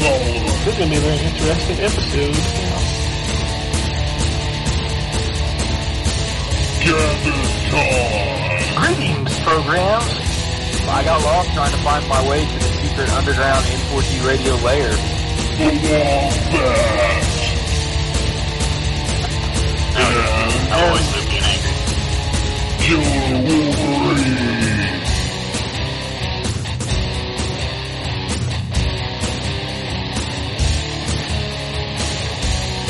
Tolerance.
This is gonna be a very interesting episode.
Gather time.
Greetings, programs. I got lost trying to find my way to the secret underground N4G radio lair.
The Wombat. And
always being angry.
Killer Wolverine.